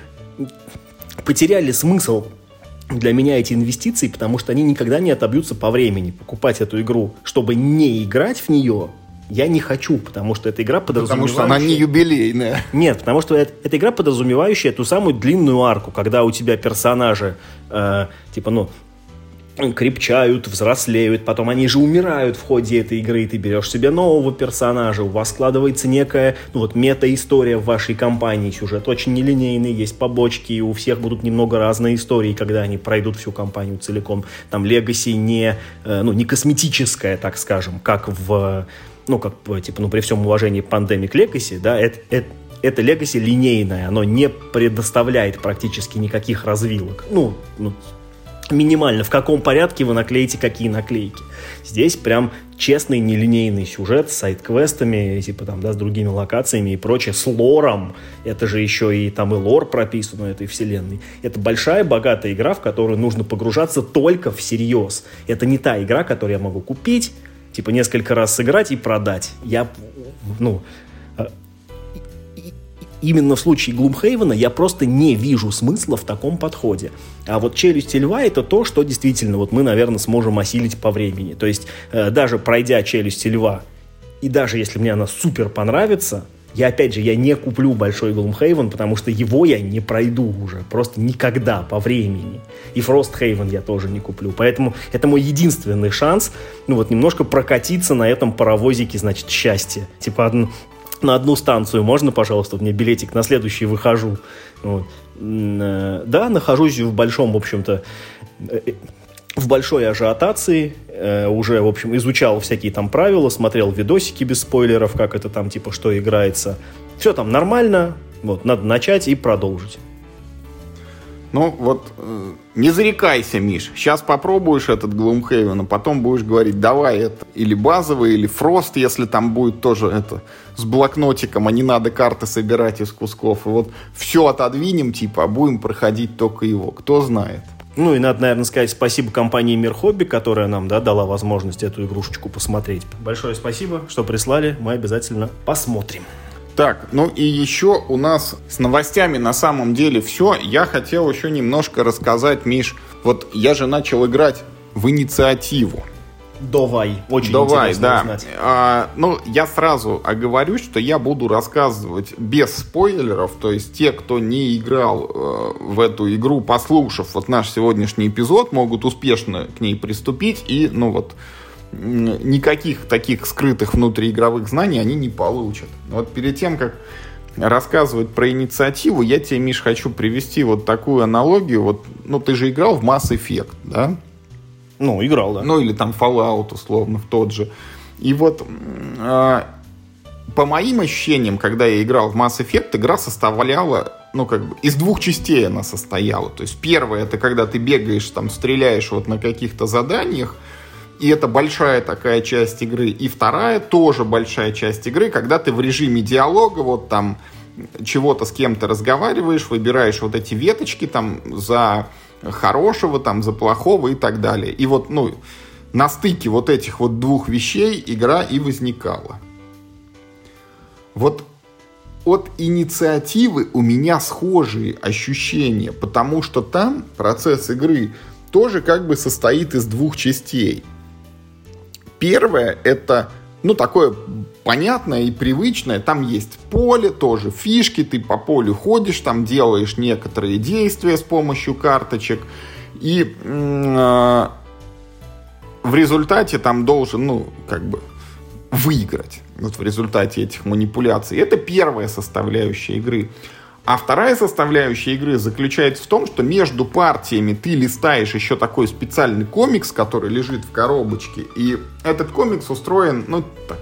Speaker 2: потеряли смысл для меня эти инвестиции, потому что они никогда не отобьются по времени. Покупать эту игру, чтобы не играть в нее, я не хочу, потому что эта игра подразумевающая...
Speaker 1: Потому что она не юбилейная.
Speaker 2: Нет, потому что это, эта игра подразумевающая эту самую длинную арку, когда у тебя персонажи, э, типа, ну, крепчают, взрослеют, потом они же умирают в ходе этой игры, и ты берешь себе нового персонажа, у вас складывается некая, ну вот, мета-история в вашей компании, сюжет очень нелинейный, есть побочки, и у всех будут немного разные истории, когда они пройдут всю компанию целиком. Там Legacy не, э, ну, не косметическая, так скажем, как в, ну, как, типа, ну, при всем уважении Pandemic Legacy, да, это, это это Legacy линейное, оно не предоставляет практически никаких развилок. Ну, ну минимально, в каком порядке вы наклеите какие наклейки. Здесь прям честный нелинейный сюжет с сайт-квестами, типа там, да, с другими локациями и прочее, с лором. Это же еще и там и лор прописан у этой вселенной. Это большая, богатая игра, в которую нужно погружаться только всерьез. Это не та игра, которую я могу купить, типа несколько раз сыграть и продать. Я, ну, именно в случае Глумхейвена я просто не вижу смысла в таком подходе. А вот «Челюсти льва» — это то, что действительно вот мы, наверное, сможем осилить по времени. То есть э, даже пройдя «Челюсти льва», и даже если мне она супер понравится, я, опять же, я не куплю большой Глумхейвен, потому что его я не пройду уже. Просто никогда по времени. И Фростхейвен я тоже не куплю. Поэтому это мой единственный шанс, ну вот, немножко прокатиться на этом паровозике, значит, счастья. Типа, на одну станцию можно, пожалуйста, мне билетик, на следующий выхожу. Вот. Э, да, нахожусь в большом, в общем-то, э, в большой ажиотации, э, уже, в общем, изучал всякие там правила, смотрел видосики без спойлеров, как это там, типа, что играется. Все там нормально, вот, надо начать и продолжить.
Speaker 1: Ну, вот, э, не зарекайся, Миш. Сейчас попробуешь этот Gloomhaven, а потом будешь говорить, давай это или базовый, или Фрост, если там будет тоже это с блокнотиком, а не надо карты собирать из кусков. И вот все отодвинем, типа, а будем проходить только его. Кто знает.
Speaker 2: Ну и надо, наверное, сказать спасибо компании Мир Хобби, которая нам да, дала возможность эту игрушечку посмотреть. Большое спасибо, что прислали. Мы обязательно посмотрим.
Speaker 1: Так, ну и еще у нас с новостями на самом деле все. Я хотел еще немножко рассказать, Миш. Вот я же начал играть в инициативу.
Speaker 2: Давай, очень
Speaker 1: Давай,
Speaker 2: интересно
Speaker 1: да.
Speaker 2: узнать.
Speaker 1: А, ну, я сразу оговорюсь, что я буду рассказывать без спойлеров, то есть те, кто не играл э, в эту игру, послушав вот наш сегодняшний эпизод, могут успешно к ней приступить и, ну вот, никаких таких скрытых внутриигровых знаний они не получат. Вот перед тем, как рассказывать про инициативу, я тебе, Миш, хочу привести вот такую аналогию. Вот, ну, ты же играл в Mass Effect, да?
Speaker 2: Ну, играл, да.
Speaker 1: Ну, или там Fallout, условно, в тот же. И вот э, по моим ощущениям, когда я играл в Mass Effect, игра составляла, ну, как бы, из двух частей она состояла. То есть, первое, это когда ты бегаешь, там, стреляешь вот на каких-то заданиях, и это большая такая часть игры. И вторая тоже большая часть игры, когда ты в режиме диалога, вот там чего-то с кем-то разговариваешь, выбираешь вот эти веточки там за хорошего, там за плохого и так далее. И вот, ну, на стыке вот этих вот двух вещей игра и возникала. Вот от инициативы у меня схожие ощущения, потому что там процесс игры тоже как бы состоит из двух частей. Первое это, ну, такое понятное и привычное. Там есть поле, тоже фишки, ты по полю ходишь, там делаешь некоторые действия с помощью карточек. И э, в результате там должен, ну, как бы выиграть вот в результате этих манипуляций. Это первая составляющая игры. А вторая составляющая игры заключается в том, что между партиями ты листаешь еще такой специальный комикс, который лежит в коробочке. И этот комикс устроен, ну, так,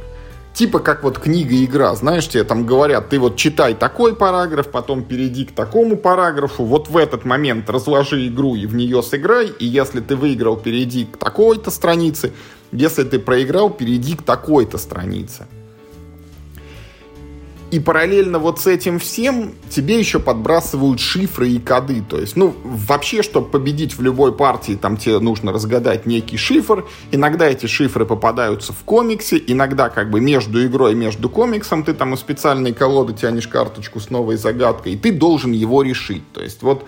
Speaker 1: типа как вот книга-игра, знаешь, тебе там говорят, ты вот читай такой параграф, потом перейди к такому параграфу, вот в этот момент разложи игру и в нее сыграй, и если ты выиграл, перейди к такой-то странице, если ты проиграл, перейди к такой-то странице. И параллельно вот с этим всем тебе еще подбрасывают шифры и коды. То есть, ну, вообще, чтобы победить в любой партии, там тебе нужно разгадать некий шифр. Иногда эти шифры попадаются в комиксе, иногда как бы между игрой и между комиксом ты там из специальной колоды тянешь карточку с новой загадкой, и ты должен его решить. То есть, вот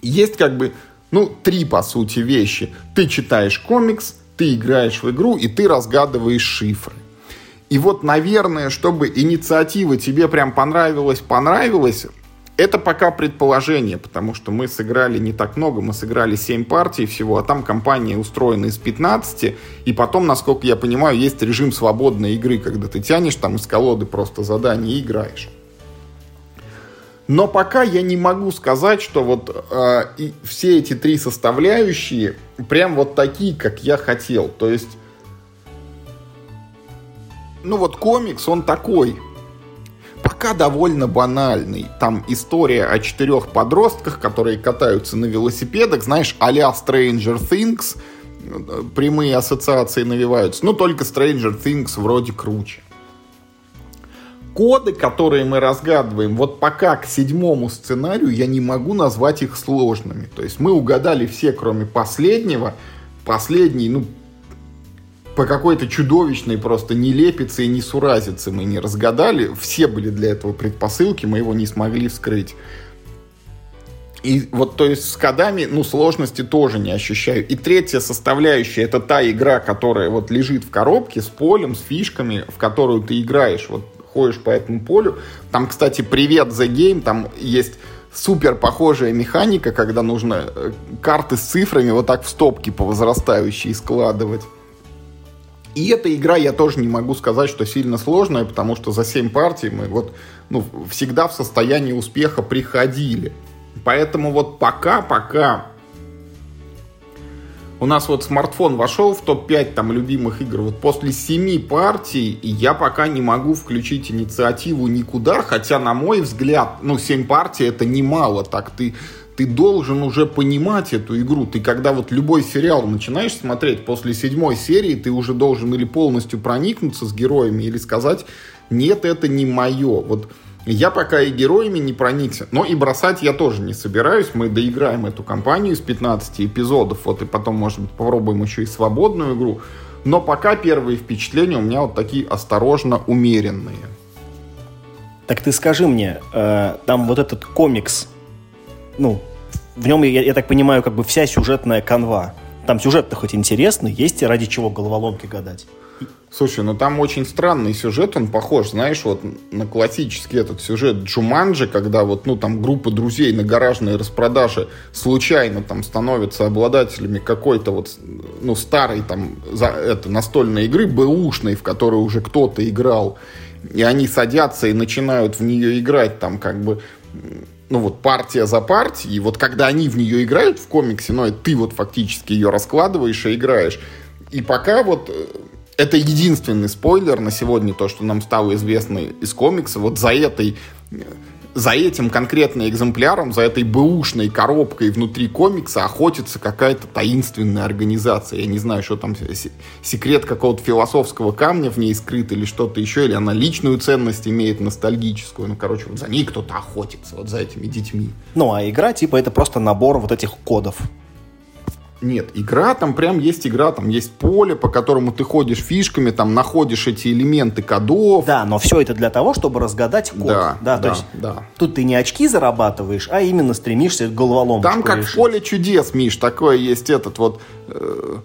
Speaker 1: есть как бы, ну, три, по сути, вещи. Ты читаешь комикс, ты играешь в игру, и ты разгадываешь шифры. И вот, наверное, чтобы инициатива тебе прям понравилась, понравилась, это пока предположение, потому что мы сыграли не так много, мы сыграли 7 партий всего, а там компания устроена из 15, и потом, насколько я понимаю, есть режим свободной игры, когда ты тянешь там из колоды просто задание и играешь. Но пока я не могу сказать, что вот э, и все эти три составляющие прям вот такие, как я хотел. То есть ну вот комикс, он такой, пока довольно банальный. Там история о четырех подростках, которые катаются на велосипедах, знаешь, а-ля Stranger Things, прямые ассоциации навиваются, но только Stranger Things вроде круче. Коды, которые мы разгадываем, вот пока к седьмому сценарию я не могу назвать их сложными. То есть мы угадали все, кроме последнего. Последний, ну, по какой-то чудовищной просто нелепице и несуразице мы не разгадали. Все были для этого предпосылки, мы его не смогли вскрыть. И вот, то есть, с кодами, ну, сложности тоже не ощущаю. И третья составляющая, это та игра, которая вот лежит в коробке с полем, с фишками, в которую ты играешь, вот ходишь по этому полю. Там, кстати, привет The Game, там есть супер похожая механика, когда нужно э, карты с цифрами вот так в стопки по возрастающей складывать. И эта игра, я тоже не могу сказать, что сильно сложная, потому что за 7 партий мы вот ну, всегда в состоянии успеха приходили. Поэтому вот пока-пока у нас вот смартфон вошел в топ-5 там любимых игр. Вот после 7 партий я пока не могу включить инициативу никуда, хотя, на мой взгляд, ну, 7 партий это немало. Так ты ты должен уже понимать эту игру. Ты когда вот любой сериал начинаешь смотреть после седьмой серии, ты уже должен или полностью проникнуться с героями, или сказать, нет, это не мое. Вот я пока и героями не проникся, но и бросать я тоже не собираюсь. Мы доиграем эту кампанию из 15 эпизодов, вот и потом, может быть, попробуем еще и свободную игру. Но пока первые впечатления у меня вот такие осторожно умеренные.
Speaker 2: Так ты скажи мне, э, там вот этот комикс ну, в нем, я, я так понимаю, как бы вся сюжетная канва. Там сюжет-то хоть интересный, есть ради чего головоломки гадать.
Speaker 1: Слушай, ну там очень странный сюжет, он похож, знаешь, вот на классический этот сюжет Джуманджи, когда вот, ну, там группа друзей на гаражной распродаже случайно там становятся обладателями какой-то вот, ну, старой там, за, это, настольной игры, бэушной, в которую уже кто-то играл, и они садятся и начинают в нее играть там как бы ну вот партия за партией, и вот когда они в нее играют в комиксе, ну, ты вот фактически ее раскладываешь и играешь. И пока вот э, это единственный спойлер на сегодня, то, что нам стало известно из комикса, вот за этой за этим конкретным экземпляром, за этой бэушной коробкой внутри комикса охотится какая-то таинственная организация. Я не знаю, что там секрет какого-то философского камня в ней скрыт или что-то еще, или она личную ценность имеет ностальгическую. Ну, короче, вот за ней кто-то охотится, вот за этими детьми.
Speaker 2: Ну, а игра, типа, это просто набор вот этих кодов.
Speaker 1: Нет, игра там прям есть игра, там есть поле, по которому ты ходишь фишками, там находишь эти элементы кодов.
Speaker 2: Да, но все это для того, чтобы разгадать код.
Speaker 1: Да,
Speaker 2: да,
Speaker 1: да,
Speaker 2: то есть
Speaker 1: да.
Speaker 2: тут ты не очки зарабатываешь, а именно стремишься головоломку
Speaker 1: Там как в поле чудес, Миш, такое есть этот вот э,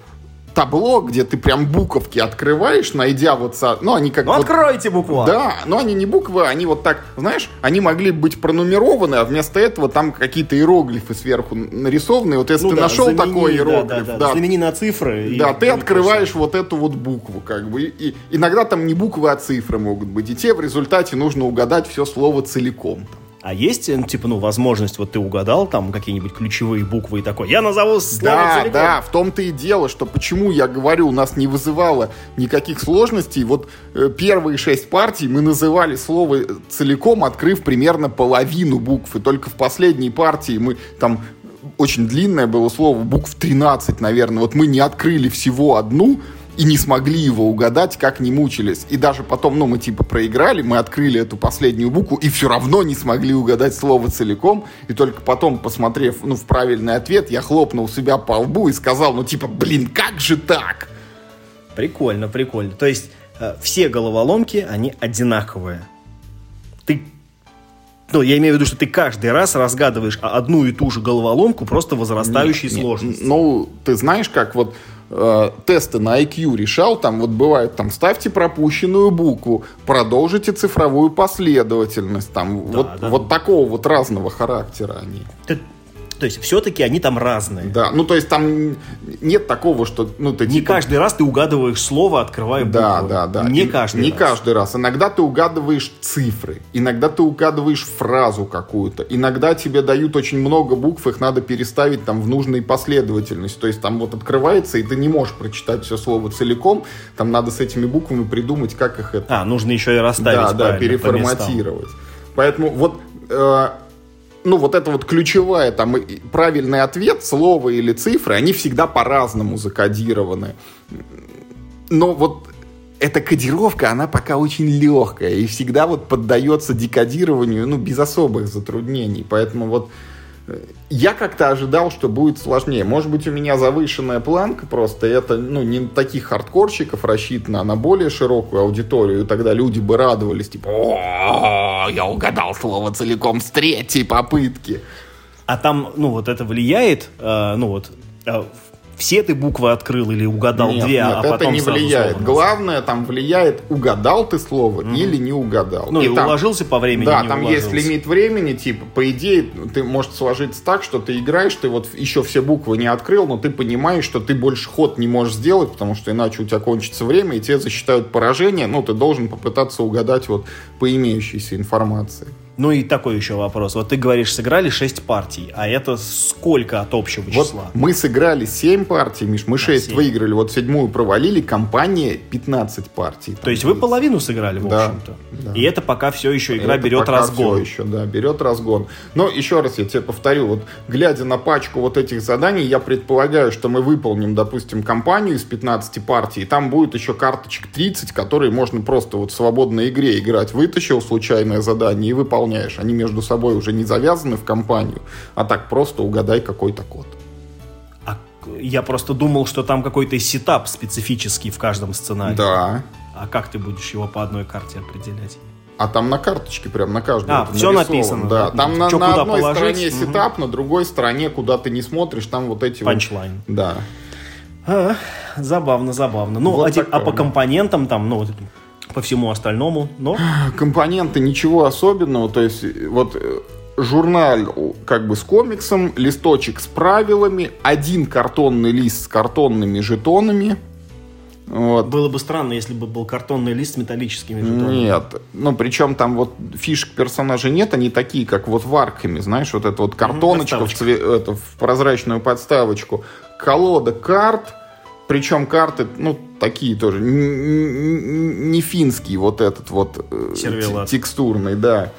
Speaker 1: табло, где ты прям буковки открываешь, найдя вот... Со... Ну, они как
Speaker 2: Ну,
Speaker 1: вот-
Speaker 2: откройте букву А.
Speaker 1: Да, но они не буквы, они вот так, знаешь, они могли быть пронумерованы, а вместо этого там какие-то иероглифы сверху нарисованы. Вот если
Speaker 2: Ну
Speaker 1: ты
Speaker 2: да,
Speaker 1: нашел
Speaker 2: замени,
Speaker 1: такой
Speaker 2: да,
Speaker 1: иероглиф,
Speaker 2: да, да,
Speaker 1: да,
Speaker 2: замени на цифры. и
Speaker 1: да, ты
Speaker 2: будет
Speaker 1: открываешь вот эту вот букву, как бы. И, и иногда там не буквы, а цифры могут быть. И тебе в результате нужно угадать все слово целиком.
Speaker 2: А есть, э, типа, ну, возможность, вот ты угадал там какие-нибудь ключевые буквы и такой, я назову слово
Speaker 1: Да,
Speaker 2: целиком.
Speaker 1: да, в том-то и дело, что почему я говорю, у нас не вызывало никаких сложностей. Вот э, первые шесть партий мы называли слово целиком, открыв примерно половину букв. И только в последней партии мы там очень длинное было слово, букв 13, наверное. Вот мы не открыли всего одну, и не смогли его угадать, как не мучились. И даже потом, ну, мы типа проиграли, мы открыли эту последнюю букву, и все равно не смогли угадать слово целиком. И только потом, посмотрев, ну, в правильный ответ, я хлопнул себя по лбу и сказал, ну, типа, блин, как же так?
Speaker 2: Прикольно, прикольно. То есть э, все головоломки, они одинаковые. Ты ну, я имею в виду, что ты каждый раз разгадываешь одну и ту же головоломку просто возрастающей
Speaker 1: Нет,
Speaker 2: сложности.
Speaker 1: Ну, ты знаешь, как вот э, тесты на IQ решал, там вот бывает, там, ставьте пропущенную букву, продолжите цифровую последовательность, там,
Speaker 2: Да,
Speaker 1: вот,
Speaker 2: да.
Speaker 1: вот такого вот разного характера они.
Speaker 2: Ты- то есть все-таки они там разные.
Speaker 1: Да, ну, то есть там нет такого, что, ну, ты
Speaker 2: Не
Speaker 1: типа-
Speaker 2: каждый раз ты угадываешь слово, открывая
Speaker 1: Да,
Speaker 2: букву.
Speaker 1: да, да.
Speaker 2: Не
Speaker 1: И-
Speaker 2: каждый
Speaker 1: Не
Speaker 2: раз.
Speaker 1: каждый раз. Иногда ты угадываешь цифры, иногда ты угадываешь фразу какую-то, иногда тебе дают очень много букв, их надо переставить там в нужной последовательности. То есть там вот открывается, и ты не можешь прочитать все слово целиком, там надо с этими буквами придумать, как их это
Speaker 2: А, нужно еще и расставить
Speaker 1: да, да, переформатировать. Поэтому вот, э, ну вот это вот ключевая, там правильный ответ, слово или цифры, они всегда по-разному закодированы. Но вот эта кодировка, она пока очень легкая и всегда вот поддается декодированию, ну, без особых затруднений. Поэтому вот я как-то ожидал, что будет сложнее. Может быть, у меня завышенная планка просто, это, ну, не на таких хардкорщиков рассчитано, а на более широкую аудиторию, и тогда люди бы радовались, типа, я угадал слово целиком с третьей попытки.
Speaker 2: А там, ну, вот это влияет, э, ну, вот, э, все ты буквы открыл или угадал
Speaker 1: Нет,
Speaker 2: две,
Speaker 1: нет,
Speaker 2: а
Speaker 1: это
Speaker 2: потом
Speaker 1: не
Speaker 2: сразу
Speaker 1: влияет. Главное, там влияет, угадал ты слово или не угадал.
Speaker 2: Ну, и,
Speaker 1: там-
Speaker 2: уложился по времени,
Speaker 1: Да,
Speaker 2: не
Speaker 1: там
Speaker 2: уложился.
Speaker 1: есть лимит времени, типа, по идее, ты может сложиться так, что ты играешь, ты вот еще все буквы не открыл, но ты понимаешь, что ты больше ход не можешь сделать, потому что иначе у тебя кончится время, и тебе засчитают поражение, ну, ты должен попытаться угадать вот по имеющейся информации.
Speaker 2: Ну и такой еще вопрос. Вот ты говоришь, сыграли 6 партий, а это сколько от общего
Speaker 1: Вот
Speaker 2: числа?
Speaker 1: мы сыграли 7 партий, Миш, мы 6
Speaker 2: семь.
Speaker 1: выиграли, вот седьмую провалили, компания 15 партий.
Speaker 2: То есть вы
Speaker 1: есть.
Speaker 2: половину сыграли, в
Speaker 1: Да,
Speaker 2: общем-то.
Speaker 1: да.
Speaker 2: И это пока все еще игра
Speaker 1: Это
Speaker 2: берет разгон.
Speaker 1: всё еще, да, берет разгон. Но еще раз я тебе повторю, вот глядя на пачку вот этих заданий, я предполагаю, что мы выполним, допустим, кампанию из 15 партий, и там будет еще карточек 30, которые можно просто вот в свободной игре играть. Вытащил случайное задание и выполняешь. Они между собой уже не завязаны в кампанию, а так просто угадай какой-то код.
Speaker 2: А я просто думал, что там какой-то setup специфический в каждом сценарии.
Speaker 1: Да.
Speaker 2: А как ты будешь его по одной карте определять?
Speaker 1: А там на карточке прям на каждой.
Speaker 2: А,
Speaker 1: нарисовано,
Speaker 2: написано,
Speaker 1: Да,
Speaker 2: да?
Speaker 1: там на,
Speaker 2: Чё
Speaker 1: на одной
Speaker 2: положить?
Speaker 1: стороне
Speaker 2: Мгм.
Speaker 1: setup, на другой стороне, куда ты не смотришь, там вот эти вот...
Speaker 2: Punchline.
Speaker 1: Да.
Speaker 2: А, забавно, забавно. Ну,
Speaker 1: Вот
Speaker 2: а, те- а
Speaker 1: такое,
Speaker 2: по компонентам там, ну, вот по всему остальному, но...
Speaker 1: компоненты ничего особенного, то есть вот э, журнал как бы с комиксом, листочек с правилами, один картонный лист с картонными жетонами. Вот.
Speaker 2: Было бы странно, если бы был картонный лист с металлическими жетонами.
Speaker 1: Нет, ну причем там вот фишек персонажей нет, они такие, как вот в Аркхеме, знаешь, вот эта вот картоночка в, цве- это, в прозрачную подставочку, колода карт, причем карты, ну, такие тоже, не финский вот этот вот э,
Speaker 2: Сервелат.
Speaker 1: текстурный, да,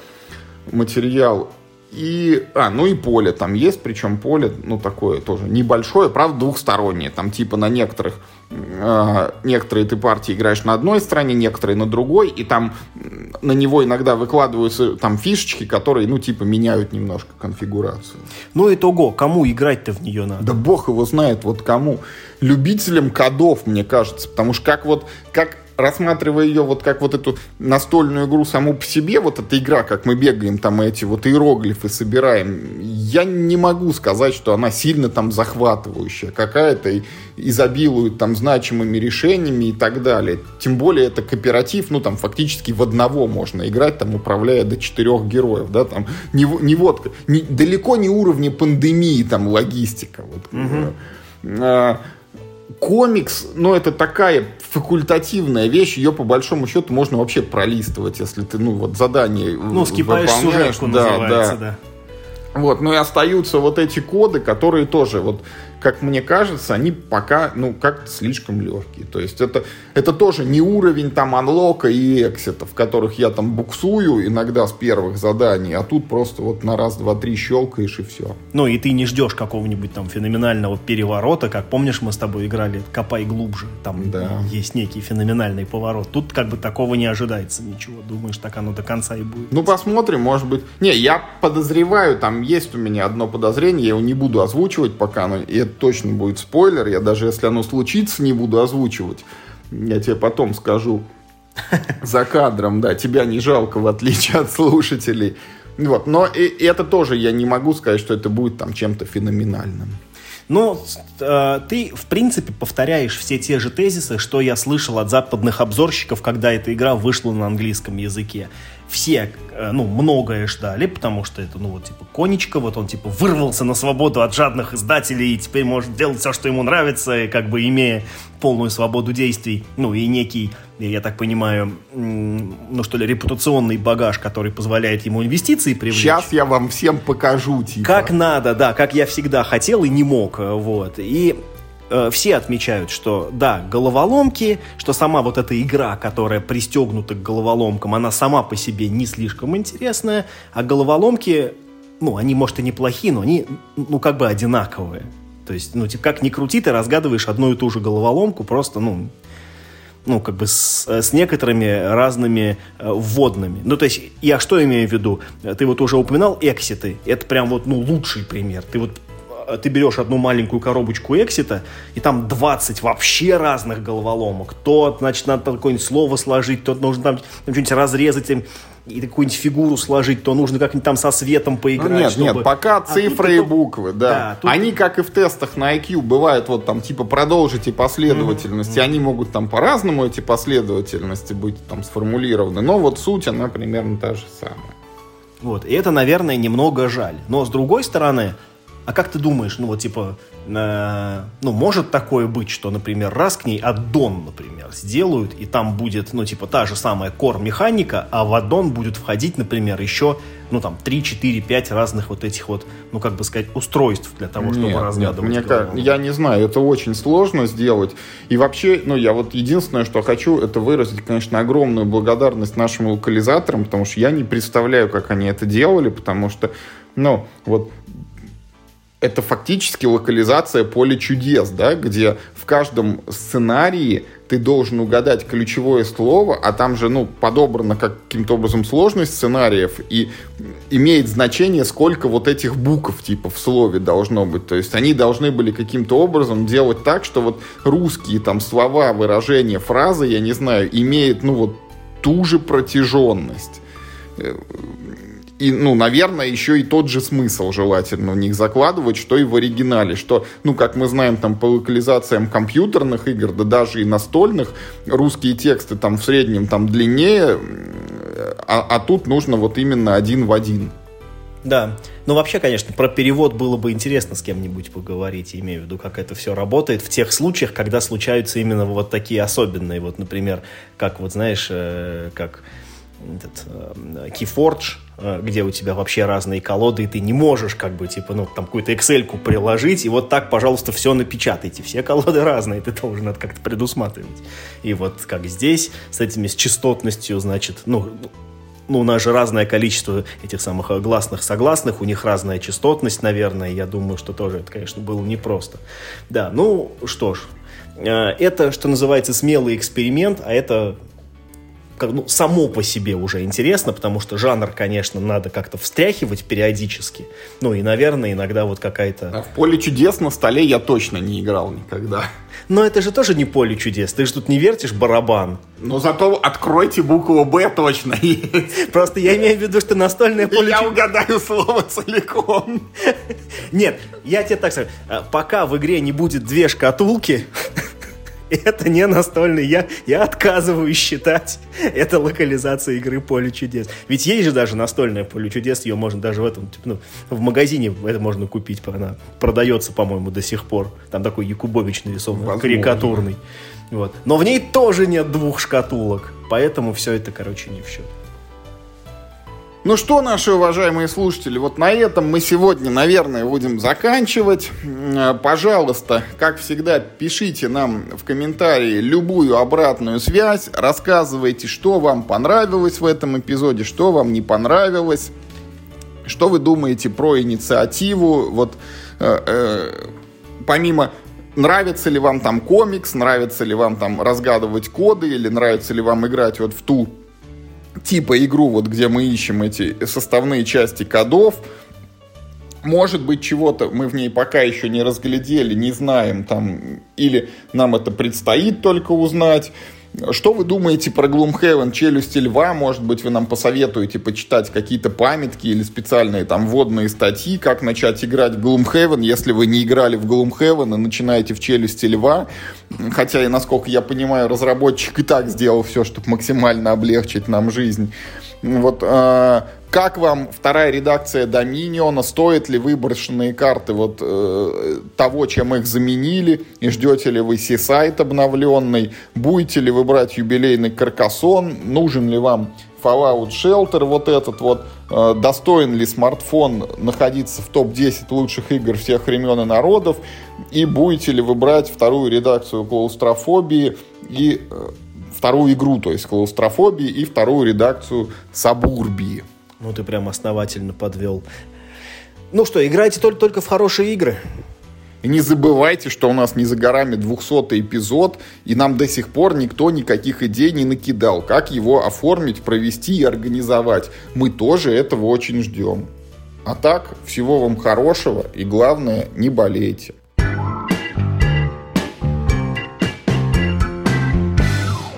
Speaker 1: материал. И, а, ну и поле там есть, причем поле, ну, такое тоже небольшое, правда, двухстороннее. Там типа на некоторых, э, некоторые ты партии играешь на одной стороне, некоторые на другой, и там на него иногда выкладываются там фишечки, которые, ну, типа меняют немножко конфигурацию.
Speaker 2: Ну, итого, кому играть-то в нее надо?
Speaker 1: Да бог его знает, вот кому. Любителям кодов, мне кажется, потому что как вот, как рассматривая ее вот как вот эту настольную игру саму по себе, вот эта игра, как мы бегаем там эти вот иероглифы собираем, я не могу сказать, что она сильно там захватывающая какая-то, изобилует там значимыми решениями и так далее. Тем более это кооператив, ну там фактически в одного можно играть, там управляя до четырех героев, да, там не, не вот, не, далеко не уровни пандемии, там логистика. Вот, угу комикс, ну, это такая факультативная вещь, ее по большому счету можно вообще пролистывать, если ты, ну, вот задание
Speaker 2: Ну, скипаешь сюжетку да, называется, да.
Speaker 1: да. Вот, ну и остаются вот эти коды, которые тоже вот как мне кажется, они пока, ну, как-то слишком легкие. То есть это, это тоже не уровень там анлока и эксита, в которых я там буксую иногда с первых заданий, а тут просто вот на раз, два, три щелкаешь и все.
Speaker 2: Ну, и ты не ждешь какого-нибудь там феноменального переворота, как помнишь, мы с тобой играли «Копай глубже», там да. есть некий феноменальный поворот. Тут как бы такого не ожидается ничего. Думаешь, так оно до конца и будет.
Speaker 1: Ну, посмотрим, может быть. Не, я подозреваю, там есть у меня одно подозрение, я его не буду озвучивать пока, но это это точно будет спойлер. Я даже если оно случится, не буду озвучивать. Я тебе потом скажу за кадром, да, тебя не жалко, в отличие от слушателей. Вот. Но и, и это тоже я не могу сказать, что это будет там чем-то феноменальным.
Speaker 2: Ну, э, ты, в принципе, повторяешь все те же тезисы, что я слышал от западных обзорщиков, когда эта игра вышла на английском языке все, э, ну, многое ждали, потому что это, ну, вот, типа, Конечка, вот он, типа, вырвался на свободу от жадных издателей и теперь может делать все, что ему нравится, и, как бы имея полную свободу действий, ну, и некий, я так понимаю, ну, что ли, репутационный багаж, который позволяет ему инвестиции привлечь.
Speaker 1: Сейчас я вам всем покажу, типа.
Speaker 2: Как надо, да, как я всегда хотел и не мог, э, вот. И Э, все отмечают, что да, головоломки, что сама вот эта игра, которая пристегнута к головоломкам, она сама по себе не слишком интересная, а головоломки, ну, они, может, и неплохие, но они, ну, как бы одинаковые. То есть, ну, типа, как ни крути, ты разгадываешь одну и ту же головоломку, просто, ну, ну, как бы с, с некоторыми разными э, вводными. Ну, то есть, я что имею в виду? Ты вот уже упоминал экситы. Это прям вот, ну, лучший пример. Ты вот Э, ты берешь одну маленькую коробочку эксита, и там 20 вообще разных головоломок. То, значит, надо какое-нибудь слово сложить, то нужно там, там что-нибудь разрезать, и какую-нибудь фигуру сложить, то нужно как-нибудь там со светом поиграть. Ну,
Speaker 1: нет, чтобы... нет, пока а цифры и буквы, да. да тут... Они, как и в тестах на IQ, бывают вот там типа продолжите последовательности, mm-hmm. они могут там по-разному эти последовательности быть там сформулированы, но вот суть, она примерно та же самая.
Speaker 2: Вот, и это, наверное, немного жаль. Но, с другой стороны, а как ты думаешь, ну вот типа, э, ну может такое быть, что, например, раз к ней аддон, например, сделают, и там будет, ну типа та же самая кор-механика, а в аддон будет входить, например, еще, ну там 3, 4, 5 разных вот этих вот, ну как бы сказать, устройств для того, чтобы нет, разгадывать.
Speaker 1: Нет, мне как, я не знаю, это очень сложно сделать. И вообще, ну я вот единственное, что хочу, это выразить, конечно, огромную благодарность нашим локализаторам, потому что я не представляю, как они это делали, потому что, ну, вот это фактически локализация поля чудес, да, где в каждом сценарии ты должен угадать ключевое слово, а там же, ну, подобрано каким-то образом сложность сценариев, и имеет значение, сколько вот этих букв, типа, в слове должно быть. То есть они должны были каким-то образом делать так, что вот русские там слова, выражения, фразы, я не знаю, имеют, ну, вот ту же протяженность и, ну, наверное, еще и тот же смысл желательно в них закладывать, что и в оригинале, что, ну, как мы знаем, там, по локализациям компьютерных игр, да даже и настольных, русские тексты там в среднем там длиннее, а, а тут нужно вот именно один в один.
Speaker 2: Да. Ну, вообще, конечно, про перевод было бы интересно с кем-нибудь поговорить, имею в виду, как это все работает в тех случаях, когда случаются именно вот такие особенные, вот, например, как, вот, знаешь, э, как этот э, Keyforge, э, где у тебя вообще разные колоды, и ты не можешь как бы, типа, ну, там какую-то Excel-ку приложить, и вот так, пожалуйста, все напечатайте. Все колоды разные, ты должен это как-то предусматривать. И вот как здесь, с этими, с частотностью, значит, ну, ну, у нас же разное количество этих самых гласных согласных, у них разная частотность, наверное, я думаю, что тоже это, конечно, было непросто. Да, ну, что ж, э, это, что называется, смелый эксперимент, а это как, ну, само по себе уже интересно, потому что жанр, конечно, надо как-то встряхивать периодически. Ну и, наверное, иногда вот какая-то...
Speaker 1: А в поле чудес на столе я точно не играл никогда.
Speaker 2: Но это же тоже не поле чудес. Ты же тут не вертишь барабан.
Speaker 1: Но зато откройте букву «Б» точно
Speaker 2: Просто я имею в виду, что настольное поле.
Speaker 1: Я угадаю слово целиком.
Speaker 2: Нет, я тебе так скажу. А, пока в игре не будет две шкатулки, это не настольный. Я, я отказываюсь считать это локализация игры Поле чудес. Ведь есть же даже настольное Поле чудес, ее можно даже в этом, типа, ну, в магазине это можно купить, она продается, по-моему, до сих пор. Там такой Якубович нарисован, Возможно. карикатурный. Вот. Но в ней тоже нет двух шкатулок, поэтому все это, короче, не в счет.
Speaker 1: Ну что, наши уважаемые слушатели, вот на этом мы сегодня, наверное, будем заканчивать. Э, пожалуйста, как всегда, пишите нам в комментарии любую обратную связь, рассказывайте, что вам понравилось в этом эпизоде, что вам не понравилось, что вы думаете про инициативу, вот э, э, помимо нравится ли вам там комикс, нравится ли вам там разгадывать коды или нравится ли вам играть вот в ту типа игру, вот где мы ищем эти составные части кодов, может быть, чего-то мы в ней пока еще не разглядели, не знаем, там, или нам это предстоит только узнать. Что вы думаете про Gloomhaven, Челюсти Льва? Может быть, вы нам посоветуете почитать какие-то памятки или специальные там вводные статьи, как начать играть в Gloomhaven, если вы не играли в Gloomhaven и начинаете в Челюсти Льва. Хотя, насколько я понимаю, разработчик и так сделал все, чтобы максимально облегчить нам жизнь. Вот, э, как вам вторая редакция Доминиона? Стоит ли выброшенные карты вот э, того, чем их заменили? И ждете ли вы сайт обновленный? Будете ли вы брать юбилейный Каркасон? Нужен ли вам Fallout Shelter вот этот вот? Э, достоин ли смартфон находиться в топ-10 лучших игр всех времен и народов? И будете ли вы брать вторую редакцию клаустрофобии и э, вторую игру, то есть клаустрофобии, и вторую редакцию Сабурбии.
Speaker 2: Ну, ты прям основательно подвел. Ну что, играйте только, только в хорошие игры.
Speaker 1: И не забывайте, что у нас не за горами 200 эпизод, и нам до сих пор никто никаких идей не накидал, как его оформить, провести и организовать. Мы тоже этого очень ждем. А так, всего вам хорошего, и главное, не болейте.